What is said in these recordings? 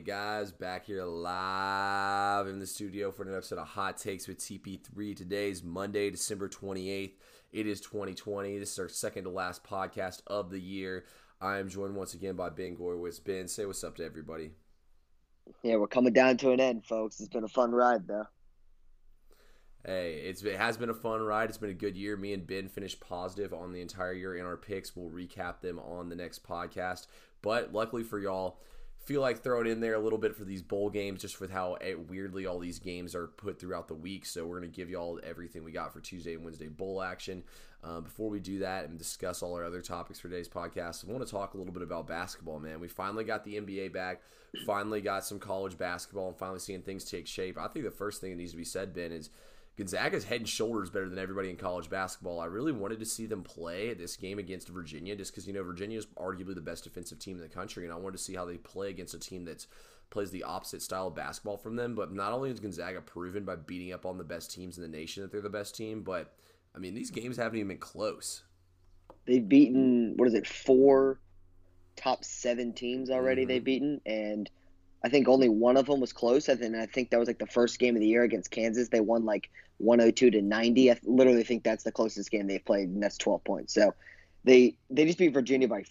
guys, back here live in the studio for another episode of Hot Takes with TP3. Today is Monday, December 28th. It is 2020. This is our second to last podcast of the year. I am joined once again by Ben Gorwitz. Ben, say what's up to everybody. Yeah, we're coming down to an end, folks. It's been a fun ride, though. Hey, it's it has been a fun ride. It's been a good year. Me and Ben finished positive on the entire year in our picks. We'll recap them on the next podcast. But luckily for y'all, feel like throwing in there a little bit for these bowl games, just with how eh, weirdly all these games are put throughout the week. So we're gonna give y'all everything we got for Tuesday and Wednesday bowl action. Uh, before we do that and discuss all our other topics for today's podcast, I want to talk a little bit about basketball. Man, we finally got the NBA back. Finally got some college basketball, and finally seeing things take shape. I think the first thing that needs to be said, Ben, is Gonzaga's head and shoulders better than everybody in college basketball. I really wanted to see them play this game against Virginia just because, you know, Virginia is arguably the best defensive team in the country, and I wanted to see how they play against a team that plays the opposite style of basketball from them. But not only is Gonzaga proven by beating up on the best teams in the nation that they're the best team, but, I mean, these games haven't even been close. They've beaten, what is it, four top seven teams already mm-hmm. they've beaten, and I think only one of them was close. And I think that was like the first game of the year against Kansas. They won like 102 to 90. I literally think that's the closest game they've played, and that's 12 points. So they they just beat Virginia by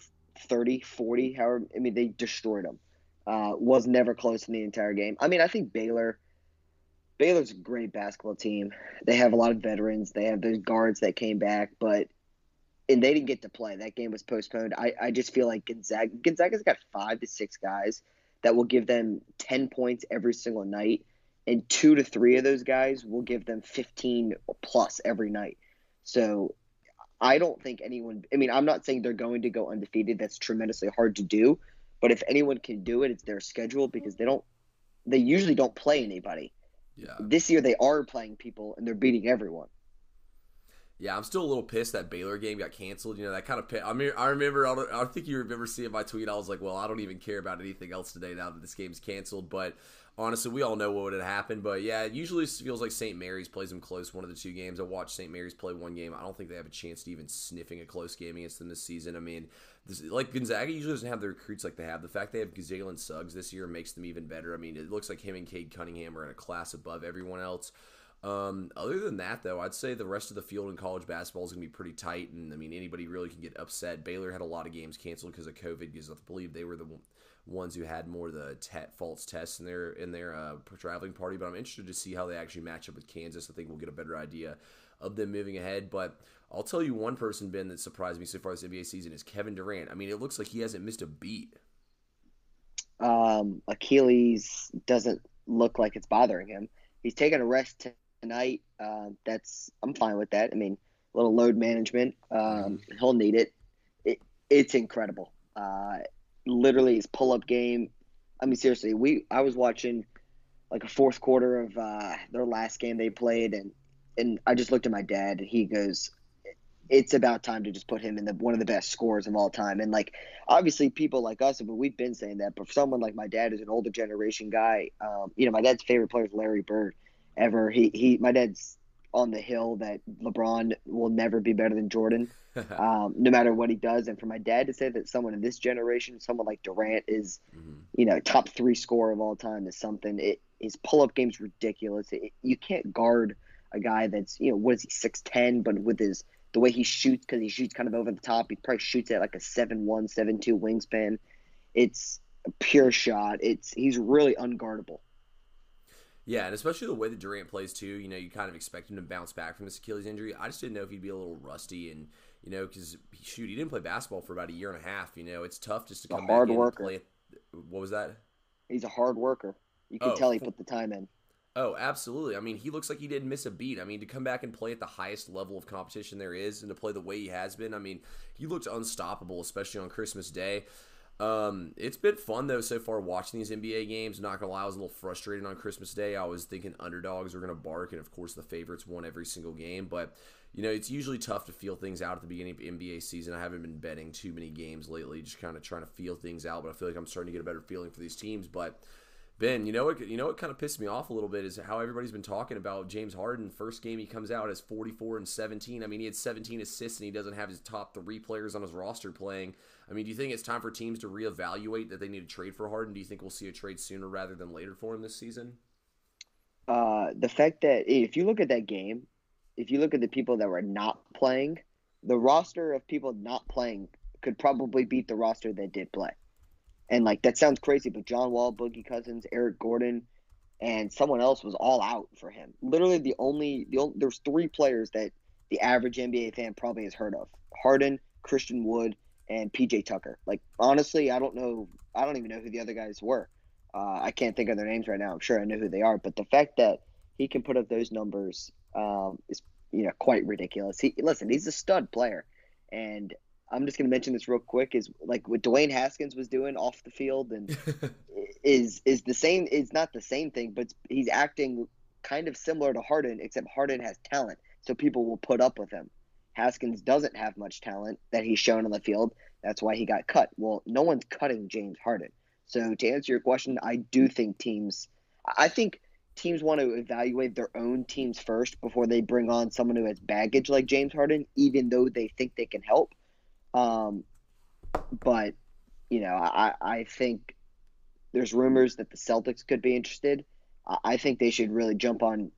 30, 40. However, I mean they destroyed them. Uh, was never close in the entire game. I mean, I think Baylor. Baylor's a great basketball team. They have a lot of veterans. They have those guards that came back, but and they didn't get to play. That game was postponed. I, I just feel like Gonzaga Gonzaga's got five to six guys that will give them 10 points every single night and two to three of those guys will give them 15 plus every night. So I don't think anyone, I mean, I'm not saying they're going to go undefeated. That's tremendously hard to do. But if anyone can do it, it's their schedule because they don't, they usually don't play anybody. Yeah. This year they are playing people and they're beating everyone. Yeah, I'm still a little pissed that Baylor game got canceled. You know, that kind of. I mean, I remember. I I think you remember seeing my tweet. I was like, "Well, I don't even care about anything else today now that this game's canceled." But honestly, we all know what would have happened. But yeah, it usually feels like St. Mary's plays them close. One of the two games. I watched St. Mary's play one game. I don't think they have a chance to even sniffing a close game against them this season. I mean, this, like Gonzaga usually doesn't have the recruits like they have. The fact they have Jalen Suggs this year makes them even better. I mean, it looks like him and Cade Cunningham are in a class above everyone else. Um, other than that, though, I'd say the rest of the field in college basketball is going to be pretty tight, and I mean anybody really can get upset. Baylor had a lot of games canceled because of COVID, because I believe they were the ones who had more of the te- false tests in their in their uh, traveling party. But I'm interested to see how they actually match up with Kansas. I think we'll get a better idea of them moving ahead. But I'll tell you one person, Ben, that surprised me so far this NBA season is Kevin Durant. I mean, it looks like he hasn't missed a beat. Um, Achilles doesn't look like it's bothering him. He's taking a rest tonight. Uh, that's I'm fine with that. I mean, a little load management. Um, he'll need it. it it's incredible. Uh, literally, his pull up game. I mean, seriously, we I was watching like a fourth quarter of uh, their last game they played, and and I just looked at my dad, and he goes, "It's about time to just put him in the one of the best scores of all time." And like, obviously, people like us, but we've been saying that. But for someone like my dad, who's an older generation guy, um, you know, my dad's favorite player is Larry Bird ever. He he my dad's on the hill that LeBron will never be better than Jordan, um, no matter what he does. And for my dad to say that someone in this generation, someone like Durant, is, mm-hmm. you know, top three scorer of all time is something. It, his pull up game's ridiculous. It, you can't guard a guy that's you know what is he six ten, but with his the way he shoots because he shoots kind of over the top, he probably shoots at like a seven one seven two wingspan. It's a pure shot. It's he's really unguardable. Yeah, and especially the way that Durant plays too. You know, you kind of expect him to bounce back from this Achilles injury. I just didn't know if he'd be a little rusty, and you know, because shoot, he didn't play basketball for about a year and a half. You know, it's tough just to come a hard back worker. and play. What was that? He's a hard worker. You can oh, tell he put the time in. Oh, absolutely. I mean, he looks like he didn't miss a beat. I mean, to come back and play at the highest level of competition there is and to play the way he has been, I mean, he looked unstoppable, especially on Christmas Day. Um, it's been fun though so far watching these NBA games. Not gonna lie, I was a little frustrated on Christmas Day. I was thinking underdogs were gonna bark, and of course the favorites won every single game. But you know, it's usually tough to feel things out at the beginning of NBA season. I haven't been betting too many games lately, just kind of trying to feel things out. But I feel like I'm starting to get a better feeling for these teams. But Ben, you know what? You know what kind of pissed me off a little bit is how everybody's been talking about James Harden. First game he comes out as 44 and 17. I mean, he had 17 assists and he doesn't have his top three players on his roster playing. I mean, do you think it's time for teams to reevaluate that they need to trade for Harden? Do you think we'll see a trade sooner rather than later for him this season? Uh, the fact that if you look at that game, if you look at the people that were not playing, the roster of people not playing could probably beat the roster that did play. And like that sounds crazy, but John Wall, Boogie Cousins, Eric Gordon, and someone else was all out for him. Literally, the only the only, there's three players that the average NBA fan probably has heard of: Harden, Christian Wood, and PJ Tucker. Like honestly, I don't know. I don't even know who the other guys were. Uh, I can't think of their names right now. I'm sure I know who they are, but the fact that he can put up those numbers um, is you know quite ridiculous. He listen, he's a stud player, and I'm just going to mention this real quick is like what Dwayne Haskins was doing off the field and is is the same it's not the same thing but he's acting kind of similar to Harden except Harden has talent so people will put up with him. Haskins doesn't have much talent that he's shown on the field. That's why he got cut. Well, no one's cutting James Harden. So to answer your question, I do think teams I think teams want to evaluate their own teams first before they bring on someone who has baggage like James Harden even though they think they can help um, but you know, I I think there's rumors that the Celtics could be interested. I think they should really jump on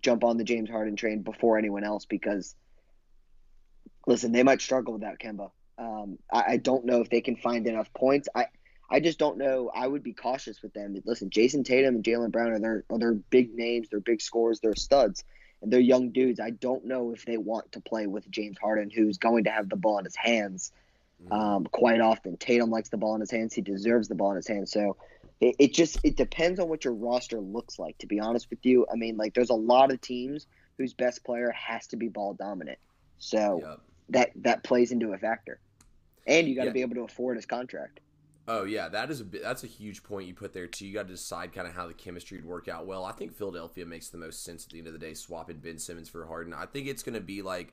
jump on the James Harden train before anyone else because listen, they might struggle without Kemba. Um, I, I, don't know if they can find enough points. I I just don't know. I would be cautious with them. Listen, Jayson Tatum and Jaylen Brown are their are their big names. They're big scores. They're studs, and they're young dudes. I don't know if they want to play with James Harden, who's going to have the ball in his hands mm-hmm. um, quite often. Tatum likes the ball in his hands. He deserves the ball in his hands. So it, it just it depends on what your roster looks like. To be honest with you, I mean, like there's a lot of teams whose best player has to be ball dominant. So yep. That that plays into a factor, and you got to yeah. be able to afford his contract. Oh yeah, that is a that's a huge point you put there too. You got to decide kind of how the chemistry would work out. Well, I think Philadelphia makes the most sense at the end of the day, swapping Ben Simmons for Harden. I think it's going to be like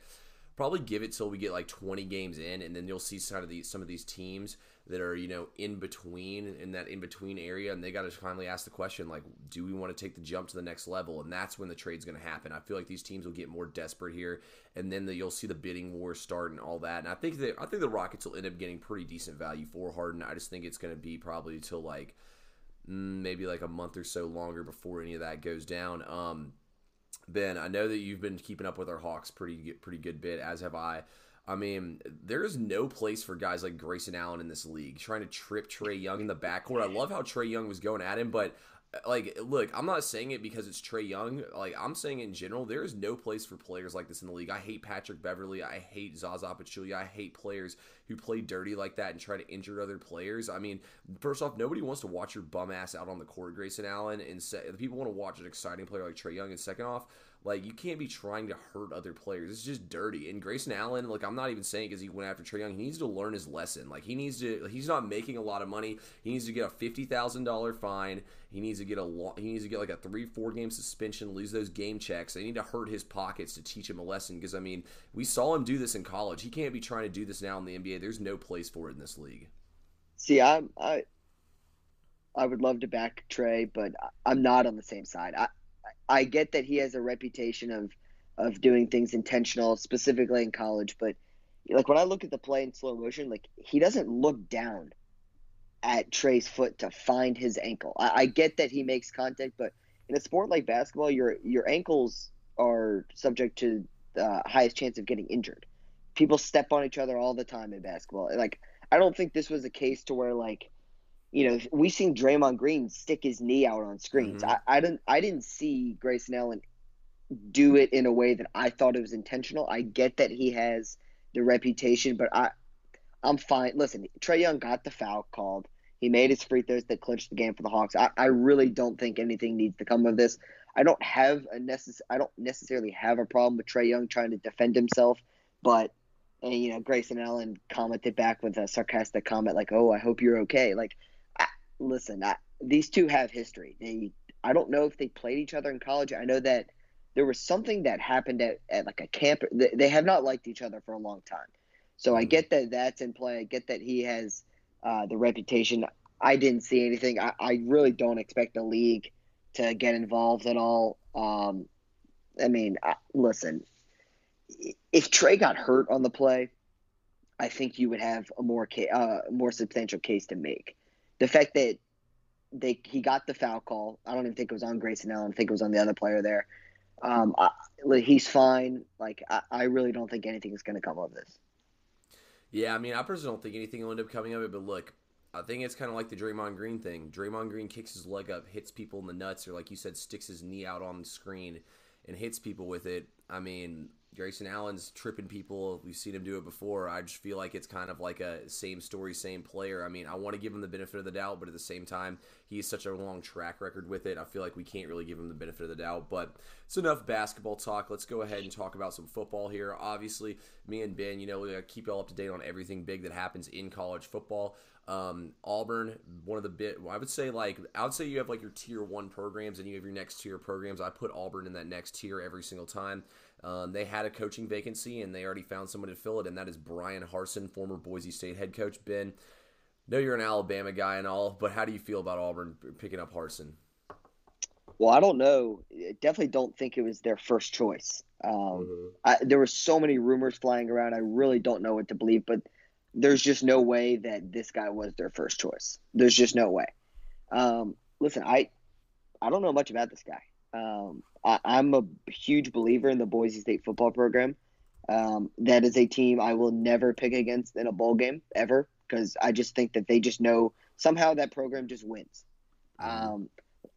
probably give it till we get like 20 games in, and then you'll see some of these some of these teams that are you know in between in that in between area, and they got to finally ask the question like, do we want to take the jump to the next level? And that's when the trade's going to happen. I feel like these teams will get more desperate here, and then the, you'll see the bidding war start and all that. And I think that I think the Rockets will end up getting pretty decent value for Harden. I just think it's going to be probably till like mm, maybe like a month or so longer before any of that goes down. Um, Ben, I know that you've been keeping up with our Hawks pretty pretty good bit, as have I. I mean, there is no place for guys like Grayson Allen in this league trying to trip Trae Young in the backcourt. I love how Trae Young was going at him, but like look i'm not saying it because it's trae young. Like i'm saying in general there is no place for players like this in the league. I hate patrick beverley i hate zaza pachulia. I hate players who play dirty like that and try to injure other players. I mean first off nobody wants to watch your bum ass out on the court grayson allen and se- people want to watch an exciting player like trae young. And second off like you can't be trying to hurt other players. It's just dirty. And Grayson Allen, like I'm not even saying because he went after Trae Young, he needs to learn his lesson. Like he needs to. He's not making a lot of money. He needs to get a fifty thousand dollar fine. He needs to get a he needs to get like a three four game suspension, lose those game checks. They need to hurt his pockets to teach him a lesson. Because I mean, we saw him do this in college. He can't be trying to do this now in the NBA. There's no place for it in this league. See, I'm I. I would love to back Trae, but I'm not on the same side. I, I get that he has a reputation of of doing things intentional, specifically in college, but like when I look at the play in slow motion, like he doesn't look down at Trae's foot to find his ankle. I, I get that he makes contact, but in a sport like basketball, your your ankles are subject to the highest chance of getting injured. People step on each other all the time in basketball. Like I don't think this was a case to where like you know, we seen Draymond Green stick his knee out on screens. Mm-hmm. I, I didn't I didn't see Grayson Allen do it in a way that I thought it was intentional. I get that he has the reputation, but I I'm fine. Listen, Trae Young got the foul called. He made his free throws that clinched the game for the Hawks. I, I really don't think anything needs to come of this. I don't have a necess- I don't necessarily have a problem with Trae Young trying to defend himself, but and you know Grayson Allen commented back with a sarcastic comment like, "Oh, I hope you're okay." Like listen, I, these two have history. They, I don't know if they played each other in college. I know that there was something that happened at, at like a camp. They, they have not liked each other for a long time. So I mm-hmm. get that that's in play. I get that he has uh, the reputation. I didn't see anything. I, I really don't expect the league to get involved at all. Um, I mean, I, listen, if Trae got hurt on the play, I think you would have a more uh, more substantial case to make. The fact that they he got the foul call, I don't even think it was on Grayson Allen. I think it was on the other player there. Um, I, he's fine. Like I, I really don't think anything is going to come of this. Yeah, I mean, I personally don't think anything will end up coming of it. But look, I think it's kind of like the Draymond Green thing. Draymond Green kicks his leg up, hits people in the nuts, or like you said, sticks his knee out on the screen and hits people with it. I mean, Grayson Allen's tripping people. We've seen him do it before. I just feel like it's kind of like a same story, same player. I mean, I want to give him the benefit of the doubt, but at the same time, he has such a long track record with it. I feel like we can't really give him the benefit of the doubt. But it's enough basketball talk. Let's go ahead and talk about some football here. Obviously, me and Ben, you know, we keep y'all up to date on everything big that happens in college football. Um, Auburn, one of the bit, I would say like I would say you have like your tier one programs and you have your next tier programs. I put Auburn in that next tier every single time. Um, they had a coaching vacancy and they already found someone to fill it, and that is Bryan Harsin, former Boise State head coach. Ben, know you're an Alabama guy and all, but how do you feel about Auburn picking up Harsin? Well, I don't know. I definitely don't think it was their first choice. Um, mm-hmm. I, there were so many rumors flying around. I really don't know what to believe, but there's just no way that this guy was their first choice. There's just no way. Um, listen, I I don't know much about this guy. Um, I, am a huge believer in the Boise State football program. Um, that is a team I will never pick against in a bowl game ever because I just think that they just know somehow that program just wins. Mm-hmm. Um,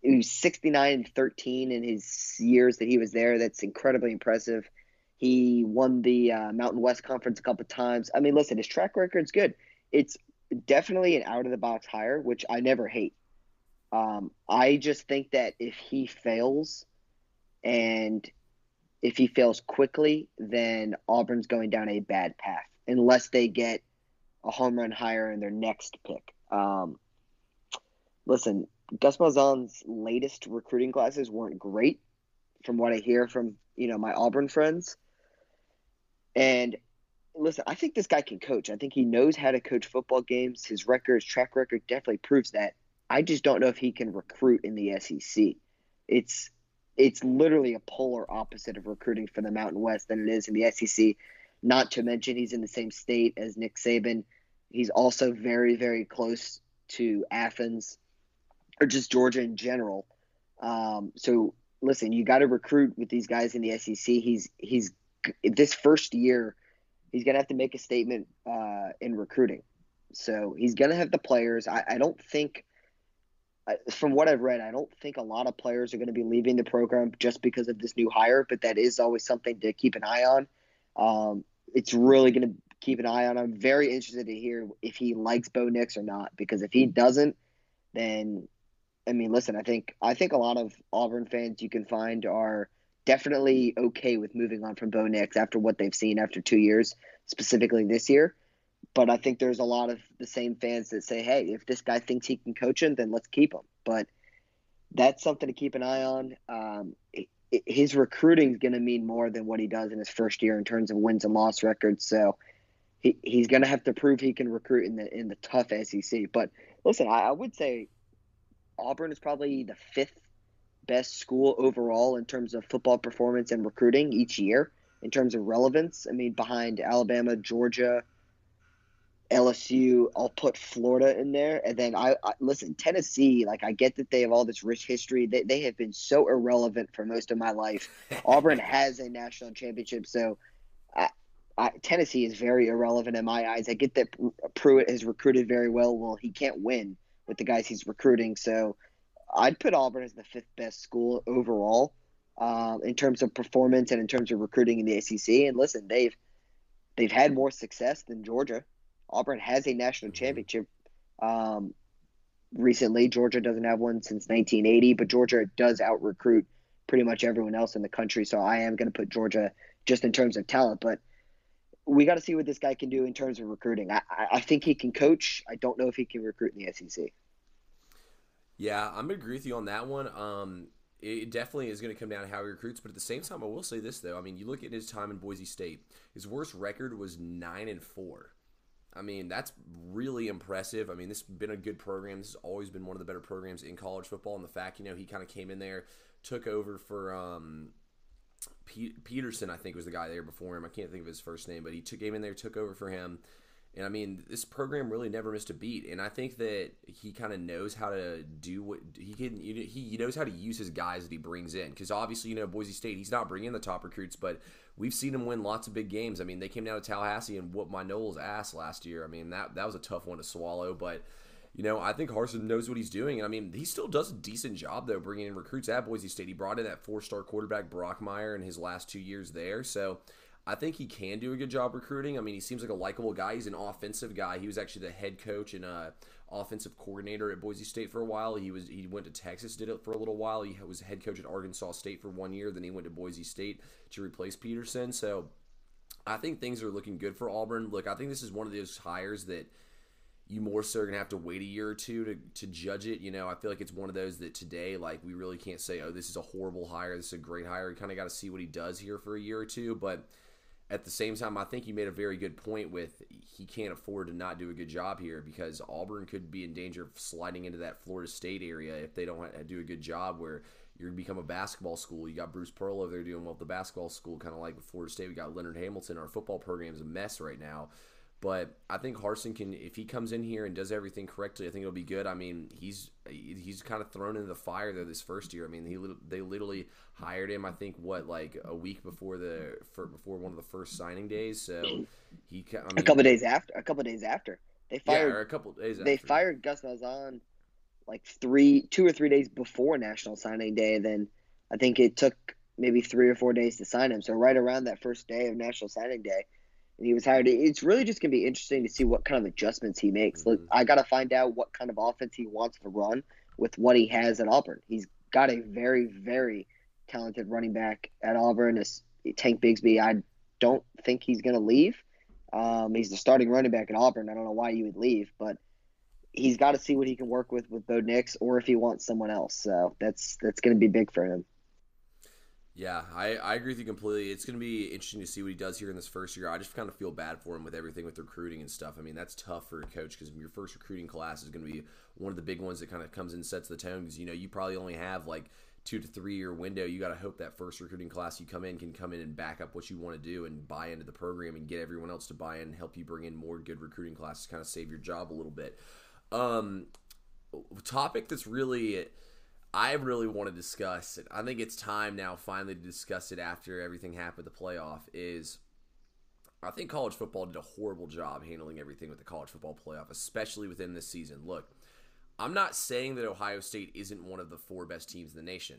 he was 69 and 13 in his years that he was there. That's incredibly impressive. He won the uh, Mountain West Conference a couple times. I mean, listen, his track record's good. It's definitely an out of the box hire, which I never hate. Um, I just think that if he fails, and if he fails quickly, then Auburn's going down a bad path unless they get a home run higher in their next pick. Um, listen, Gus Malzahn's latest recruiting classes weren't great, from what I hear from you know my Auburn friends. And listen, I think this guy can coach. I think he knows how to coach football games. His record, his track record definitely proves that. I just don't know if he can recruit in the SEC. It's it's literally a polar opposite of recruiting for the Mountain West than it is in the SEC. Not to mention he's in the same state as Nick Saban. He's also very, very close to Athens or just Georgia in general. Um, so listen, you got to recruit with these guys in the SEC. He's he's this first year, he's gonna have to make a statement uh, in recruiting. So he's gonna have the players. I, I don't think from what I've read, I don't think a lot of players are going to be leaving the program just because of this new hire, but that is always something to keep an eye on. Um, it's really going to keep an eye on. I'm very interested to hear if he likes Bo Nix or not, because if he doesn't, then I mean, listen, I think I think a lot of Auburn fans you can find are definitely okay with moving on from Bo Nix after what they've seen after two years, specifically this year. But I think there's a lot of the same fans that say, hey, if this guy thinks he can coach him, then let's keep him. But that's something to keep an eye on. Um, it, it, his recruiting is going to mean more than what he does in his first year in terms of wins and loss records. So he, he's going to have to prove he can recruit in the in the tough SEC. But listen, I, I would say Auburn is probably the fifth best school overall in terms of football performance and recruiting each year in terms of relevance. I mean, behind Alabama, Georgia, LSU. I'll put Florida in there, and then I, I, listen Tennessee. Like I get that they have all this rich history. They they have been so irrelevant for most of my life. Auburn has a national championship, so I, I, Tennessee is very irrelevant in my eyes. I get that Pruitt has recruited very well. Well, he can't win with the guys he's recruiting, so I'd put Auburn as the fifth best school overall uh, in terms of performance and in terms of recruiting in the ACC. And listen, they've they've had more success than Georgia. Auburn has a national mm-hmm. championship um, recently. Georgia doesn't have one since 1980, but Georgia does out recruit pretty much everyone else in the country. So I am going to put Georgia just in terms of talent, but we got to see what this guy can do in terms of recruiting. I, I think he can coach. I don't know if he can recruit in the SEC. Yeah, I'm gonna agree with you on that one. Um, it definitely is going to come down to how he recruits, but at the same time, I will say this though. I mean, you look at his time in Boise State. His worst record was nine and four. I mean, that's really impressive. I mean, this has been a good program. This has always been one of the better programs in college football. And the fact, you know, he kind of came in there, took over for um, Petersen, I think was the guy there before him. I can't think of his first name, but he took came in there, took over for him. And I mean, this program really never missed a beat. And I think that he kind of knows how to do what he can. He knows how to use his guys that he brings in. Because obviously, you know, Boise State, he's not bringing in the top recruits, but we've seen him win lots of big games. I mean, they came down to Tallahassee and whooped my Noles ass last year. I mean, that that was a tough one to swallow, but you know, I think Harsin knows what he's doing. And I mean, he still does a decent job though, bringing in recruits at Boise State. He brought in that four-star quarterback Brockmeyer in his last two years there, so I think he can do a good job recruiting. I mean, he seems like a likable guy. He's an offensive guy. He was actually the head coach and uh, offensive coordinator at Boise State for a while. He was he went to Texas, did it for a little while. He was head coach at Arkansas State for one year. Then he went to Boise State to replace Petersen. So I think things are looking good for Auburn. Look, I think this is one of those hires that you more so are gonna have to wait a year or two to, to judge it. You know, I feel like it's one of those that today, like, we really can't say, oh, this is a horrible hire, this is a great hire. You kind of got to see what he does here for a year or two. But at the same time, I think you made a very good point with he can't afford to not do a good job here because Auburn could be in danger of sliding into that Florida State area if they don't do a good job where you're going to become a basketball school. You got Bruce Pearl over there doing well at the basketball school, kind of like Florida State. We got Leonard Hamilton. Our football program is a mess right now. But I think Harsin can, if he comes in here and does everything correctly, I think it'll be good. I mean, he's he's kind of thrown into the fire there this first year. I mean, he they literally hired him. I think what like a week before the for, before one of the first signing days. So he I mean, a couple days after a couple days after they fired yeah, a couple days. They after. fired Gus Malzahn like three two or three days before National Signing Day. Then I think it took maybe three or four days to sign him. So right around that first day of National Signing Day he was hired. It's really just going to be interesting to see what kind of adjustments he makes. Mm-hmm. I got to find out what kind of offense he wants to run with what he has at Auburn. He's got a very, very talented running back at Auburn. It's Tank Bigsby. I don't think he's going to leave. Um, he's the starting running back at Auburn. I don't know why you would leave, but he's got to see what he can work with with Bo Nix, or if he wants someone else. So that's that's going to be big for him. Yeah, I, I agree with you completely. It's going to be interesting to see what he does here in this first year. I just kind of feel bad for him with everything with recruiting and stuff. I mean, that's tough for a coach because your first recruiting class is going to be one of the big ones that kind of comes in and sets the tone because, you know, you probably only have like two to three year window. You got to hope that first recruiting class you come in can come in and back up what you want to do and buy into the program and get everyone else to buy in and help you bring in more good recruiting classes, kind of save your job a little bit. Um, topic that's really I really want to discuss it. I think it's time now finally to discuss it after everything happened with the playoff is I think college football did a horrible job handling everything with the college football playoff, especially within this season. Look, I'm not saying that Ohio State isn't one of the four best teams in the nation.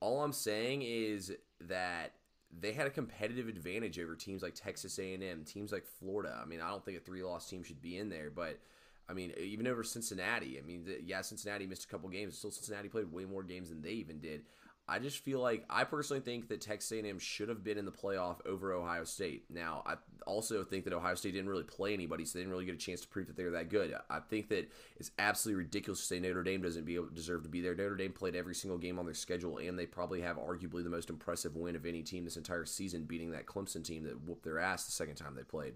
All I'm saying is that they had a competitive advantage over teams like Texas A&M, teams like Florida. I mean, I don't think a three-loss team should be in there, but – I mean, even over Cincinnati. I mean, yeah, Cincinnati missed a couple games. Still, Cincinnati played way more games than they even did. I just feel like I personally think that Texas A&M should have been in the playoff over Ohio State. Now, I also think that Ohio State didn't really play anybody, so they didn't really get a chance to prove that they were that good. I think that it's absolutely ridiculous to say Notre Dame doesn't be deserve to be there. Notre Dame played every single game on their schedule, and they probably have arguably the most impressive win of any team this entire season, beating that Clemson team that whooped their ass the second time they played.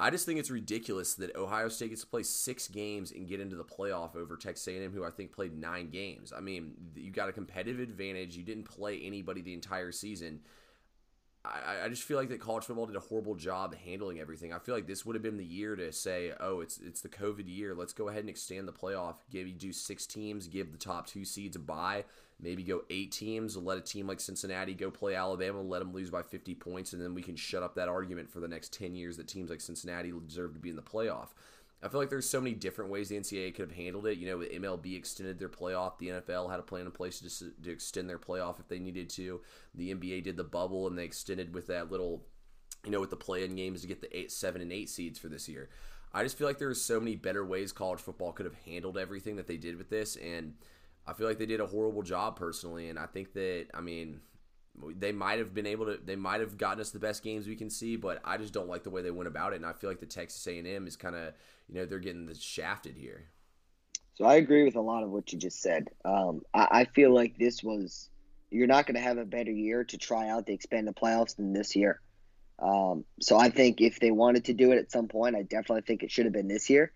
I just think it's ridiculous that Ohio State gets to play six games and get into the playoff over Texas A&M, who I think played nine games. I mean, you got a competitive advantage. You didn't play anybody the entire season. I, I just feel like that college football did a horrible job handling everything. I feel like this would have been the year to say, oh, it's it's the COVID year. Let's go ahead and extend the playoff. Give you do six teams, give the top two seeds a bye maybe go eight teams, let a team like Cincinnati go play Alabama, let them lose by 50 points, and then we can shut up that argument for the next 10 years that teams like Cincinnati deserve to be in the playoff. I feel like there's so many different ways the NCAA could have handled it. You know, MLB extended their playoff. The NFL had a plan in place to, to extend their playoff if they needed to. The NBA did the bubble and they extended with that little, you know, with the play-in games to get the eight, seven, and eight seeds for this year. I just feel like there's so many better ways college football could have handled everything that they did with this, and – I feel like they did a horrible job personally, and I think that I mean they might have been able to they might have gotten us the best games we can see, but I just don't like the way they went about it, and I feel like the Texas A and M is kind of you know they're getting the shafted here. So I agree with a lot of what you just said. Um, I, I feel like this was you're not going to have a better year to try out the expanded playoffs than this year. Um, so I think if they wanted to do it at some point, I definitely think it should have been this year.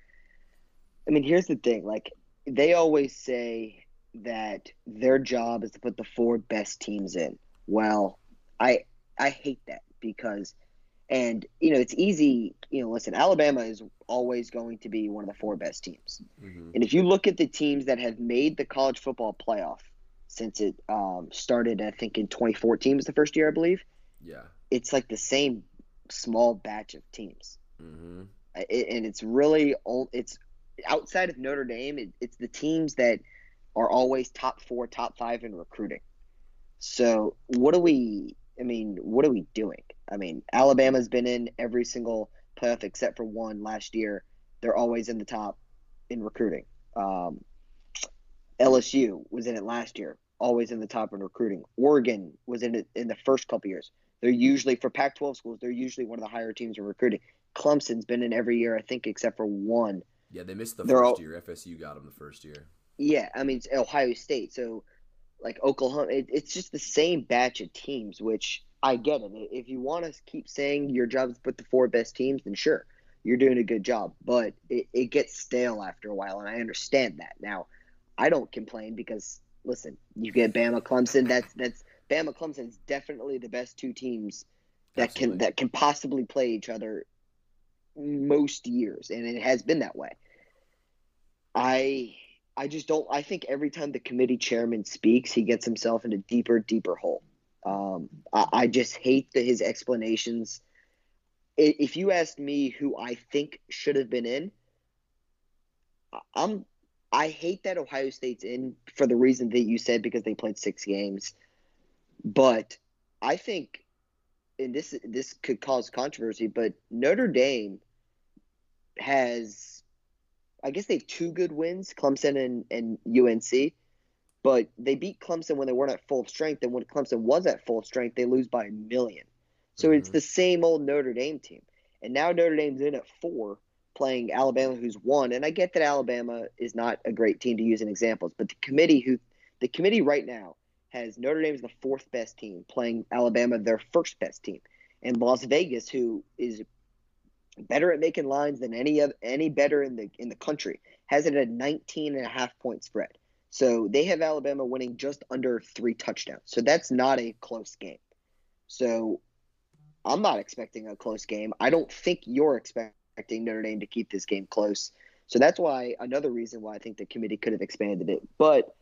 I mean, here's the thing: like they always say that their job is to put the four best teams in. Well, I I hate that because, and you know, it's easy. You know, listen, Alabama is always going to be one of the four best teams, mm-hmm. and if you look at the teams that have made the college football playoff since it um, started, I think in 2014 was the first year, I believe. Yeah, it's like the same small batch of teams, mm-hmm. it, and it's really it's outside of Notre Dame, it, it's the teams that are always top four, top five in recruiting. So what are we? I mean, what are we doing? I mean, Alabama's been in every single playoff except for one last year. They're always in the top in recruiting. Um, LSU was in it last year, always in the top in recruiting. Oregon was in it in the first couple years. They're usually for Pac-12 schools. They're usually one of the higher teams in recruiting. Clemson's been in every year, I think, except for one. Yeah, they missed the They're first all, year. FSU got them the first year. Yeah, I mean Ohio State. So like Oklahoma, it, it's just the same batch of teams. Which I get it. If you want to keep saying your job is to put the four best teams, then sure, you're doing a good job. But it, it gets stale after a while, and I understand that. Now, I don't complain because listen, you get Bama, Clemson. That's that's Bama, Clemson is definitely the best two teams that Absolutely. can that can possibly play each other most years, and it has been that way. I I just don't. I think every time the committee chairman speaks, he gets himself in a deeper, deeper hole. Um, I, I just hate the, his explanations. If you asked me who I think should have been in, I'm. I hate that Ohio State's in for the reason that you said because they played six games, but I think, and this this could cause controversy, but Notre Dame has I guess they have two good wins, Clemson and, and UNC. But they beat Clemson when they weren't at full strength, and when Clemson was at full strength, they lose by a million. So mm-hmm. it's the same old Notre Dame team. And now Notre Dame's in at four, playing Alabama, who's one. And I get that Alabama is not a great team to use in examples, but the committee who the committee right now has Notre Dame as the fourth best team, playing Alabama their first best team, and Las Vegas, who is better at making lines than any of any better in the in the country. Has it at 19 and a half point spread. So they have Alabama winning just under three touchdowns. So that's not a close game. So I'm not expecting a close game. I don't think you're expecting Notre Dame to keep this game close. So that's why another reason why I think the committee could have expanded it. But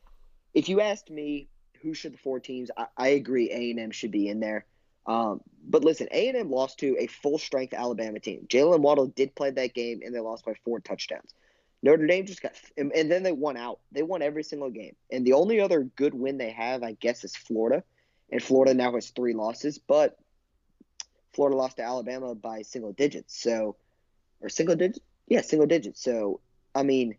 if you asked me who should the four teams, I, I agree A and M should be in there. Um, but listen, A and M lost to a full strength Alabama team. Jaylen Waddle did play that game, and they lost by four touchdowns. Notre Dame just got, and, and then they won out. They won every single game, and the only other good win they have, I guess, is Florida, and Florida now has three losses. But Florida lost to Alabama by single digits, so or single digits, yeah, single digits. So I mean,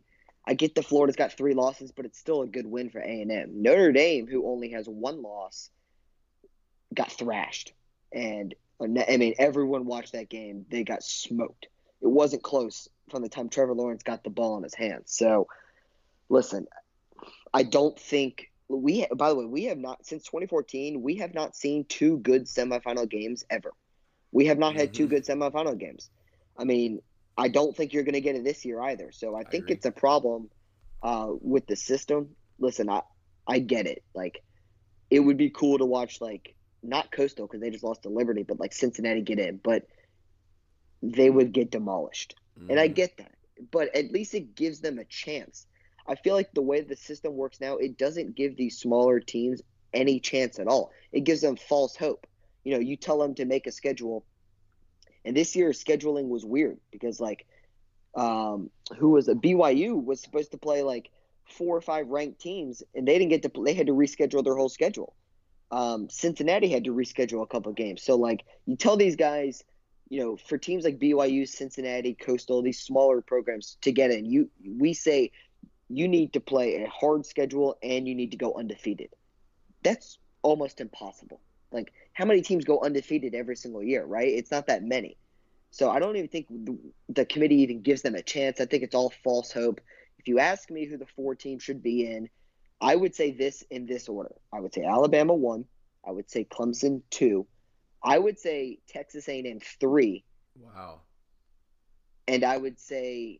I get the Florida's got three losses, but it's still a good win for A and M. Notre Dame, who only has one loss got thrashed. And I mean, everyone watched that game. They got smoked. It wasn't close from the time Trevor Lawrence got the ball in his hands. So, listen, I don't think we. By the way, we have not since 2014. We have not seen two good semifinal games ever. We have not had mm-hmm. two good semifinal games. I mean, I don't think you're going to get it this year either. So I think I it's a problem uh, with the system. Listen, I I get it. Like, it would be cool to watch like not Coastal because they just lost to Liberty, but like Cincinnati get in, but they would get demolished. Mm. And I mm. get that, but at least it gives them a chance. I feel like the way the system works now, it doesn't give these smaller teams any chance at all. It gives them false hope. You know, you tell them to make a schedule, and this year scheduling was weird because like, um, who was a BYU was supposed to play like four or five ranked teams, and they didn't get to. They had to reschedule their whole schedule um, Cincinnati had to reschedule a couple games. So like you tell these guys, you know, for teams like BYU, Cincinnati, Coastal, these smaller programs to get in, you we say you need to play a hard schedule and you need to go undefeated. That's almost impossible. Like how many teams go undefeated every single year, right? It's not that many. So I don't even think the, the committee even gives them a chance. I think it's all false hope. If you ask me who the four teams should be in, I would say this in this order. I would say Alabama one. I would say Clemson two. I would say Texas A&M three. Wow. And I would say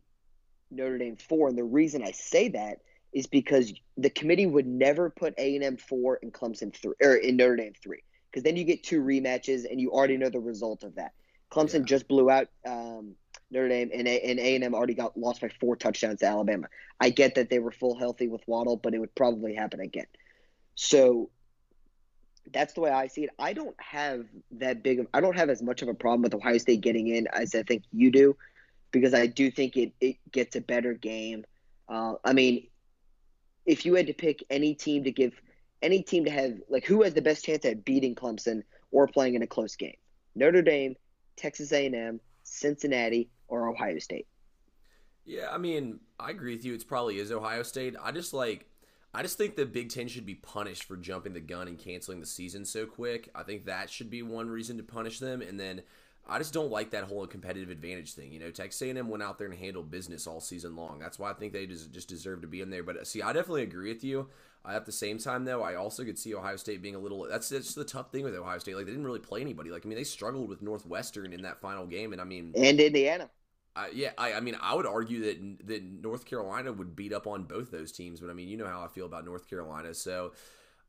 Notre Dame four. And the reason I say that is because the committee would never put A&M four and Clemson three or in Notre Dame three because then you get two rematches and you already know the result of that. Clemson yeah. just blew out um, Notre Dame and A and A and M already got lost by four touchdowns to Alabama. I get that they were full healthy with Waddle, but it would probably happen again. So that's the way I see it. I don't have that big of I don't have as much of a problem with Ohio State getting in as I think you do, because I do think it it gets a better game. Uh, I mean, if you had to pick any team to give any team to have like who has the best chance at beating Clemson or playing in a close game, Notre Dame, Texas A&M, Cincinnati, or Ohio State. Yeah, I mean, I agree with you. It's probably is Ohio State. I just like I just think the Big Ten should be punished for jumping the gun and canceling the season so quick. I think that should be one reason to punish them. And then I just don't like that whole competitive advantage thing. You know, Texas A&M went out there and handled business all season long. That's why I think they just deserve to be in there. But uh, see, I definitely agree with you. At the same time, though, I also could see Ohio State being a little. That's just the tough thing with Ohio State. Like they didn't really play anybody. Like I mean, they struggled with Northwestern in that final game, and I mean, and Indiana. Yeah, I, I mean, I would argue that that North Carolina would beat up on both those teams, but I mean, you know how I feel about North Carolina. So,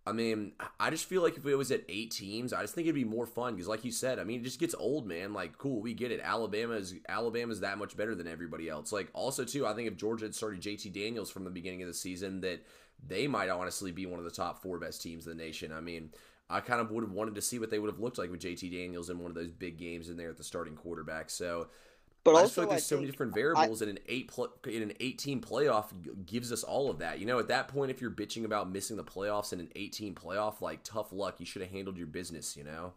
I mean, I just feel like if it was at eight teams, I just think it'd be more fun because, like you said, I mean, it just gets old, man. Like, cool, we get it. Alabama is Alabama's that much better than everybody else. Like, also too, I think if Georgia had started JT Daniels from the beginning of the season, that they might honestly be one of the top four best teams in the nation. I mean. I kind of would have wanted to see what they would have looked like with JT Daniels in one of those big games in there at the starting quarterback. So, but I also, feel like there's so many different variables, I, and an eight pl- in an 18 playoff gives us all of that. You know, at that point, if you're bitching about missing the playoffs in an 18 playoff, like tough luck, you should have handled your business. You know.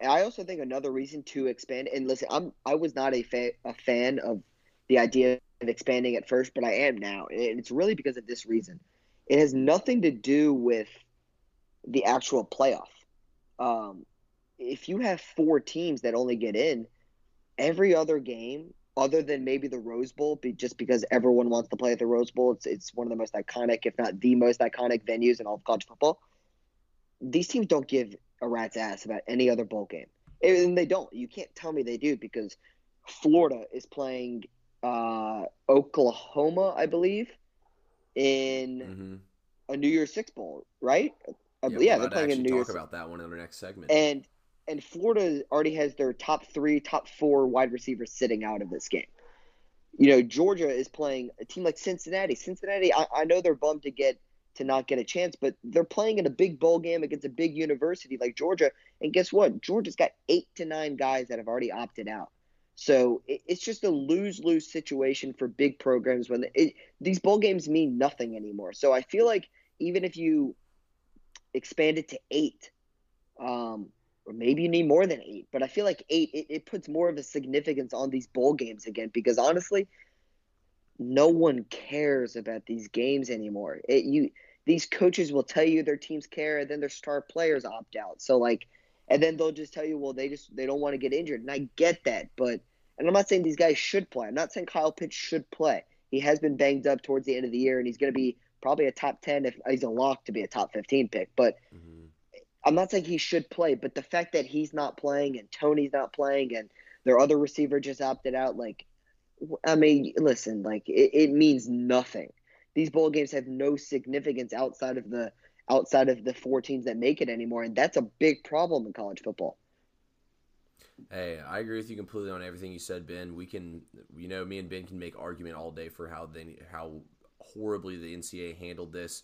And I also think another reason to expand, and listen, I'm I was not a fan a fan of the idea of expanding at first, but I am now, and it's really because of this reason. It has nothing to do with the actual playoff. Um, if you have four teams that only get in every other game other than maybe the Rose Bowl, be, just because everyone wants to play at the Rose Bowl. It's it's one of the most iconic, if not the most iconic venues in all of college football. These teams don't give a rat's ass about any other bowl game, and they don't. You can't tell me they do because Florida is playing uh, Oklahoma, I believe, in mm-hmm. a New Year's Six bowl, right? Yeah, yeah they're playing in New Year's. Talk about that one in our next segment. And and Florida already has their top three, top four wide receivers sitting out of this game. You know, Georgia is playing a team like Cincinnati. Cincinnati, I, I know they're bummed to get to not get a chance, but they're playing in a big bowl game against a big university like Georgia. And guess what? Georgia's got eight to nine guys that have already opted out. So it, it's just a lose lose situation for big programs when it, these bowl games mean nothing anymore. So I feel like even if you expand it to eight, um, or maybe you need more than eight. But I feel like eight it, it puts more of a significance on these bowl games again because honestly, no one cares about these games anymore. It you these coaches will tell you their teams care and then their star players opt out. So like and then they'll just tell you, well, they just they don't want to get injured. And I get that, but and I'm not saying these guys should play. I'm not saying Kyle Pitts should play. He has been banged up towards the end of the year and he's gonna be probably a top ten if he's a lock to be a top fifteen pick. But mm-hmm I'm not saying he should play, but the fact that he's not playing and Toney's not playing and their other receiver just opted out, like, I mean, listen, like it, it means nothing. These bowl games have no significance outside of the outside of the four teams that make it anymore, and that's a big problem in college football. Hey, I agree with you completely on everything you said, Ben. We can, you know, me and Ben can make argument all day for how they how horribly the NCAA handled this.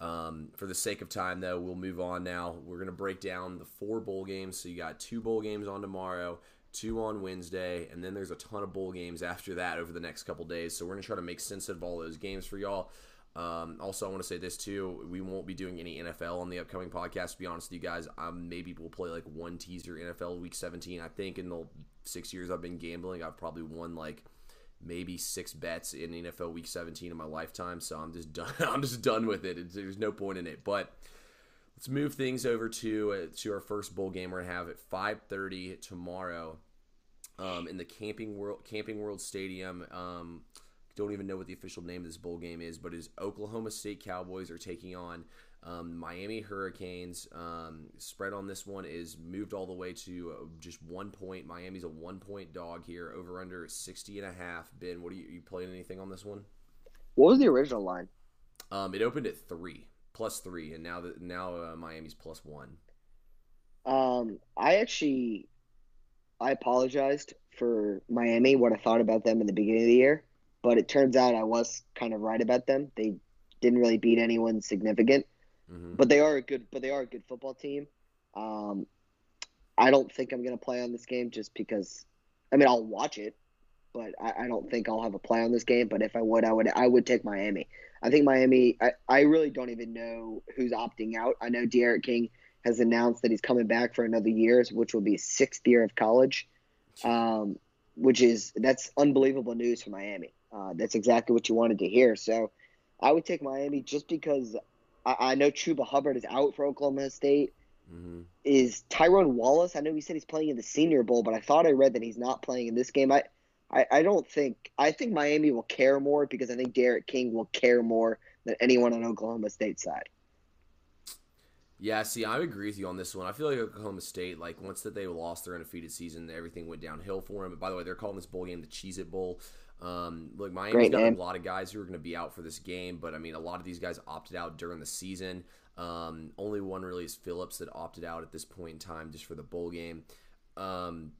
Um, for the sake of time, though, we'll move on now. We're going to break down the four bowl games. So you got two bowl games on tomorrow, two on Wednesday, and then there's a ton of bowl games after that over the next couple days. So we're going to try to make sense of all those games for y'all. Um, also, I want to say this too: we won't be doing any NFL on the upcoming podcast. To be honest with you guys, um, maybe we'll play like one teaser NFL Week 17. I think in the six years I've been gambling, I've probably won like maybe six bets in NFL Week 17 in my lifetime. So I'm just done. I'm just done with it. It's, there's no point in it. But let's move things over to uh, to our first bowl game. We're gonna have at 5:30 tomorrow um, in the Camping World Camping World Stadium. Um, don't even know what the official name of this bowl game is, but is Oklahoma State Cowboys are taking on Um, Miami Hurricanes um, spread on this one is moved all the way to uh, just one point. Miami's a one point dog here. Over under 60 and a half. Ben, what are you, you playing anything on this one? What was the original line? Um, it opened at three plus three, and now that now uh, Miami's plus one. Um, I actually, I apologized for Miami what I thought about them in the beginning of the year, but it turns out I was kind of right about them. They didn't really beat anyone significant, mm-hmm. but they are a good, but they are a good football team. Um, I don't think I'm gonna play on this game just because. I mean, I'll watch it, but I, I, don't think I'll have a play on this game. But if I would, I would I would take Miami. I think Miami. I, I really don't even know who's opting out. I know D'Eriq King has announced that he's coming back for another year, which will be sixth year of college, um, which is that's unbelievable news for Miami. Uh, that's exactly what you wanted to hear. So I would take Miami just because I, I know Chuba Hubbard is out for Oklahoma State. Mm-hmm. Is Tylan Wallace? I know he said he's playing in the Senior Bowl, but I thought I read that he's not playing in this game. I, I, I don't think I think Miami will care more because I think D'Eriq King will care more than anyone on Oklahoma State side. Yeah, see, I agree with you on this one. I feel like Oklahoma State, like once that they lost their undefeated season, everything went downhill for them. But by the way, they're calling this bowl game the Cheez It Bowl. Um, look, Miami's Great got name. a lot of guys who are going to be out for this game, but I mean, a lot of these guys opted out during the season. Um, only one really is Phillips that opted out at this point in time just for the bowl game. Um,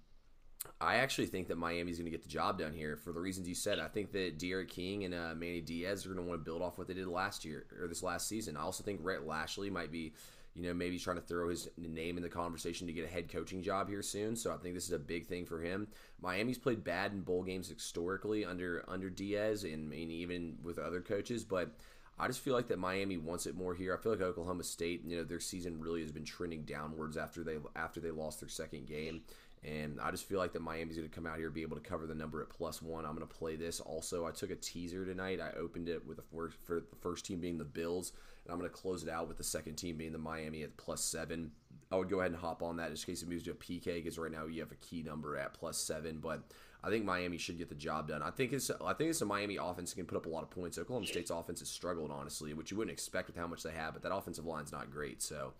I actually think that Miami's going to get the job done here for the reasons you said. I think that D'Eriq King and uh, Manny Diaz are going to want to build off what they did last year or this last season. I also think Rhett Lashlee might be you know, maybe trying to throw his name in the conversation to get a head coaching job here soon. So I think this is a big thing for him. Miami's played bad in bowl games historically under under Diaz and, and even with other coaches, but I just feel like that Miami wants it more here. I feel like Oklahoma State, you know, their season really has been trending downwards after they after they lost their second game. And I just feel like that Miami's going to come out here be able to cover the number at plus one. I'm going to play this. Also, I took a teaser tonight. I opened it with the first, for the first team being the Bills. And I'm going to close it out with the second team being the Miami at plus seven. I would go ahead and hop on that just in case it moves to a PK because right now you have a key number at plus seven. But I think Miami should get the job done. I think it's I think it's a Miami offense can put up a lot of points. Oklahoma State's offense has struggled honestly, which you wouldn't expect with how much they have. But that offensive line's not great, so.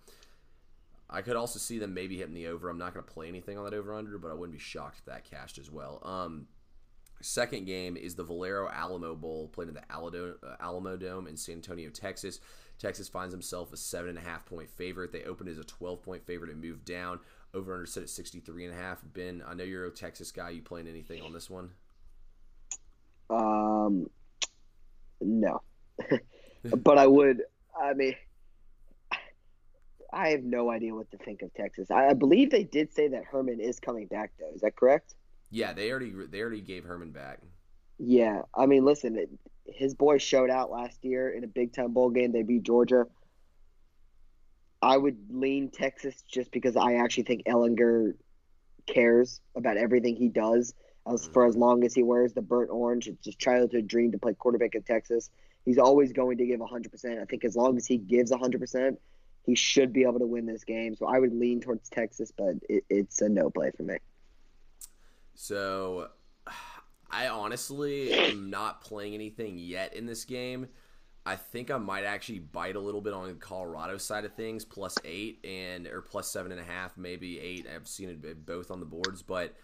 I could also see them maybe hitting the over. I'm not going to play anything on that over under, but I wouldn't be shocked if that cashed as well. Um, second game is the Valero Alamo Bowl, played in the uh, Alamo Dome in San Antonio, Texas. Texas finds himself a seven and a half point favorite. They opened as a 12 point favorite and moved down. Over under set at 63 and a half. Ben, I know you're a Texas guy. You playing anything on this one? Um, no, but I would. I mean, I have no idea what to think of Texas. I, I believe they did say that Herman is coming back, though. Is that correct? Yeah, they already they already gave Herman back. Yeah, I mean, listen, it, his boys showed out last year in a Big Ten bowl game. They beat Georgia. I would lean Texas just because I actually think Ehlinger cares about everything he does. As mm. for as long as he wears the burnt orange, it's his childhood dream to play quarterback in Texas. He's always going to give 100%. I think as long as he gives 100%, he should be able to win this game. So I would lean towards Texas, but it, it's a no play for me. So I honestly am not playing anything yet in this game. I think I might actually bite a little bit on the Colorado side of things, plus eight and or plus seven and a half, maybe eight. I've seen it both on the boards, but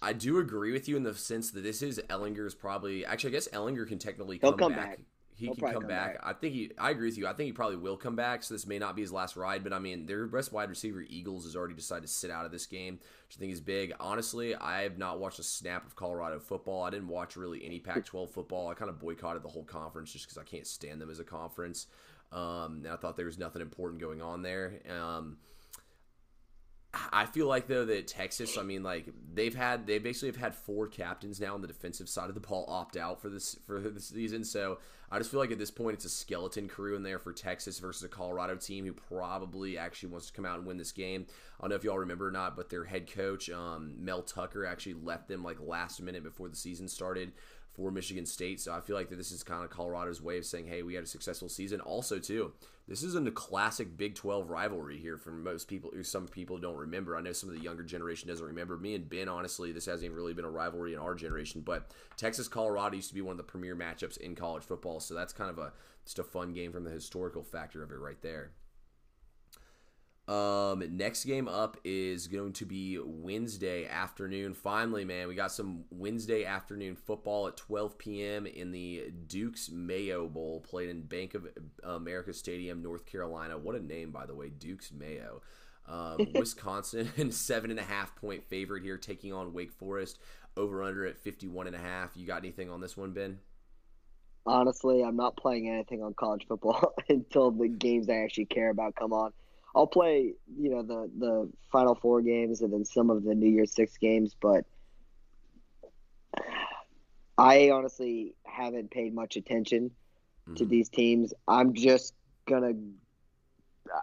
I do agree with you in the sense that this is Ehlinger's probably actually. I guess Ehlinger can technically come, come back. back he He'll can come, come back. back. I think he. I agree with you. I think he probably will come back. So this may not be his last ride, but I mean, their best wide receiver Eagles has already decided to sit out of this game, which I think is big. Honestly, I have not watched a snap of Colorado football. I didn't watch really any Pac-12 football. I kind of boycotted the whole conference just because I can't stand them as a conference. Um, and I thought there was nothing important going on there. Um, I feel like though that Texas, I mean, like they've had they basically have had four captains now on the defensive side of the ball opt out for this for this season. So I just feel like at this point it's a skeleton crew in there for Texas versus a Colorado team who probably actually wants to come out and win this game. I don't know if y'all remember or not, but their head coach um, Mel Tucker actually left them like last minute before the season started for Michigan State. So I feel like that this is kind of Colorado's way of saying, hey, we had a successful season. Also, too, this is a classic Big 12 rivalry here for most people. Some people don't remember. I know some of the younger generation doesn't remember. Me and Ben, honestly, this hasn't really been a rivalry in our generation. But Texas Colorado used to be one of the premier matchups in college football. So that's kind of a just a fun game from the historical factor of it right there. Um, next game up is going to be Wednesday afternoon. Finally, man, we got some Wednesday afternoon football at 12 p.m. in the Duke's Mayo Bowl, played in Bank of America Stadium, North Carolina. What a name, by the way, Duke's Mayo. Um, Wisconsin, seven and a half point favorite here, taking on Wake Forest. Over under at 51 and a half. You got anything on this one, Ben? Honestly, I'm not playing anything on college football until the games I actually care about come on. I'll play, you know, the the Final Four games and then some of the New Year's Six games, but I honestly haven't paid much attention mm-hmm. to these teams. I'm just gonna.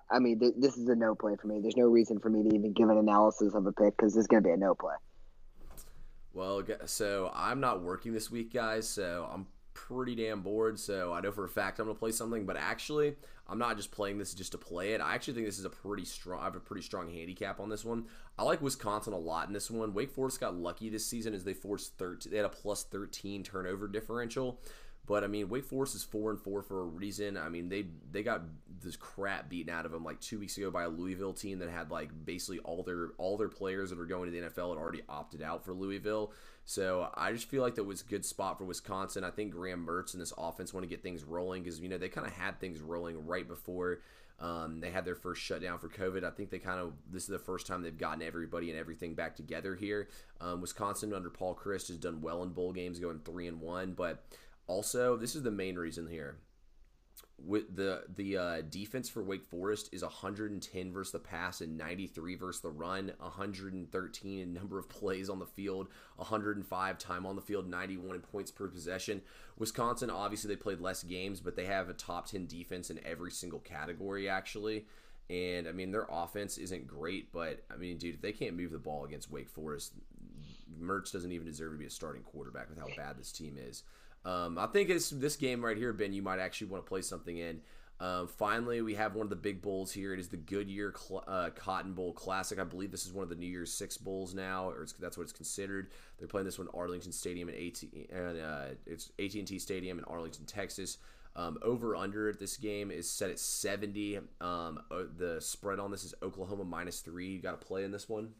I mean, th- this is a no play for me. There's no reason for me to even give an analysis of a pick because this is gonna be a no play. Well, so I'm not working this week, guys. So I'm pretty damn bored. So I know for a fact I'm gonna play something, but actually I'm not just playing this just to play it. I actually think this is a pretty strong. I have a pretty strong handicap on this one. I like Wisconsin a lot in this one. Wake Forest got lucky this season as they forced 13. They had a plus 13 turnover differential. But I mean, Wake Forest is four and four for a reason. I mean, they they got this crap beaten out of them like two weeks ago by a Louisville team that had like basically all their all their players that were going to the NFL had already opted out for Louisville. So I just feel like that was a good spot for Wisconsin. I think Graham Mertz and this offense want to get things rolling because you know they kind of had things rolling right before um, they had their first shutdown for COVID. I think they kind of this is the first time they've gotten everybody and everything back together here. Um, Wisconsin under Paul Chryst has done well in bowl games, going three and one. But also, this is the main reason here with the the uh, defense for Wake Forest is 110 versus the pass and 93 versus the run, 113 in number of plays on the field, 105 time on the field, 91 in points per possession. Wisconsin obviously they played less games, but they have a top 10 defense in every single category actually. And I mean their offense isn't great, but I mean dude, if they can't move the ball against Wake Forest, Mertz doesn't even deserve to be a starting quarterback with how bad this team is. Um, I think it's this game right here, Ben. You might actually want to play something in. Um, finally, we have one of the big bowls here. It is the Goodyear Cl- uh, Cotton Bowl Classic. I believe this is one of the New Year's Six bowls now, or that's what it's considered. They're playing this one Arlington Stadium and AT and uh, it's AT and T Stadium in Arlington, Texas. Um, over under at this game is set at 70. Um, uh, the spread on this is Oklahoma minus three. You got to play in this one.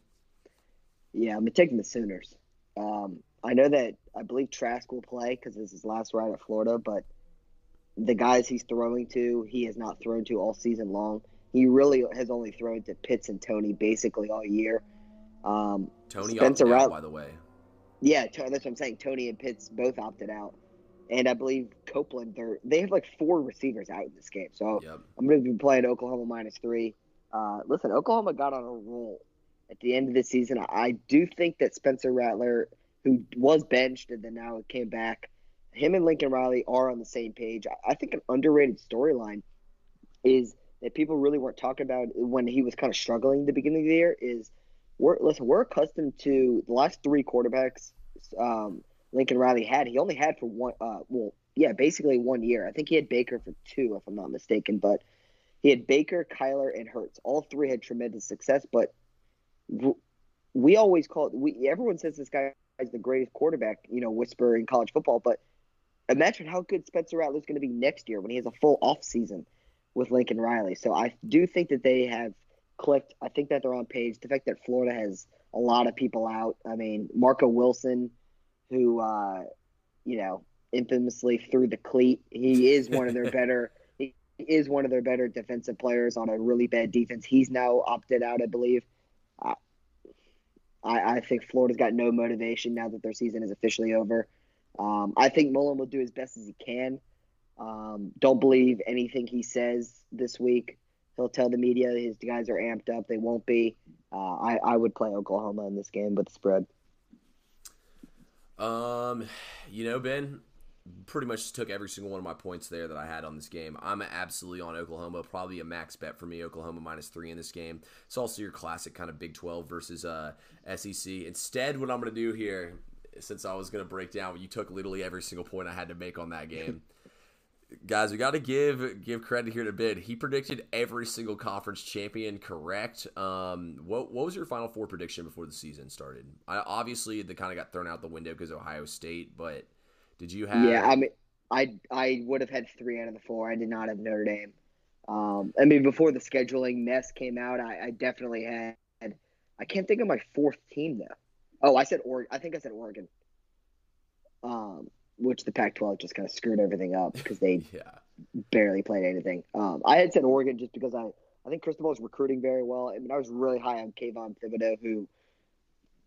Yeah, I'm taking the Sooners. Um, I know that I believe Trask will play because this is his last ride at Florida, but the guys he's throwing to, he has not thrown to all season long. He really has only thrown to Pitts and Toney basically all year. Um, Toney Spencer opted out, by the way. Yeah, that's what I'm saying. Toney and Pitts both opted out, and I believe Copeland. They're they have like four receivers out in this game, so yep. I'm going to be playing Oklahoma minus three. Uh, listen, Oklahoma got on a roll at the end of the season. I do think that Spencer Rattler who was benched and then now it came back. Him and Lincoln Riley are on the same page. I think an underrated storyline is that people really weren't talking about when he was kind of struggling the beginning of the year is we're listen, we're accustomed to the last three quarterbacks um, Lincoln Riley had. He only had for one uh, well, yeah, basically one year. I think he had Baker for two, if I'm not mistaken, but he had Baker, Kyler, and Hurts. All three had tremendous success, but we always call it, we everyone says this guy the greatest quarterback, you know, whisper in college football. But imagine how good Spencer Rattler is going to be next year when he has a full off season with Lincoln Riley. So I do think that they have clicked. I think that they're on page. The fact that Florida has a lot of people out. I mean, Marco Wilson, who uh, you know infamously threw the cleat. He is one of their better. He is one of their better defensive players on a really bad defense. He's now opted out, I believe. Uh, I, I think Florida's got no motivation now that their season is officially over. Um, I think Mullen will do as best as he can. Um, don't believe anything he says this week. He'll tell the media his guys are amped up. They won't be. Uh, I, I would play Oklahoma in this game with the spread. Um, you know, Ben, pretty much took every single one of my points there that I had on this game. I'm absolutely on Oklahoma. Probably a max bet for me. Oklahoma minus three in this game. It's also your classic kind of Big 12 versus uh, SEC. Instead, what I'm going to do here since I was going to break down. You took literally every single point I had to make on that game. Guys, we got to give give credit here to Bid. He predicted every single conference champion correct. Um, what what was your Final Four prediction before the season started? I, obviously, the kind of got thrown out the window because Ohio State, but did you have? Yeah, I mean, I I would have had three out of the four. I did not have Notre Dame. Um, I mean, before the scheduling mess came out, I, I definitely had. I can't think of my fourth team though. Oh, I said Oregon. I think I said Oregon. Um, which the Pac-12 just kind of screwed everything up because they yeah. barely played anything. Um, I had said Oregon just because I I think Cristobal is recruiting very well. I mean, I was really high on Kayvon Thibodeaux, who,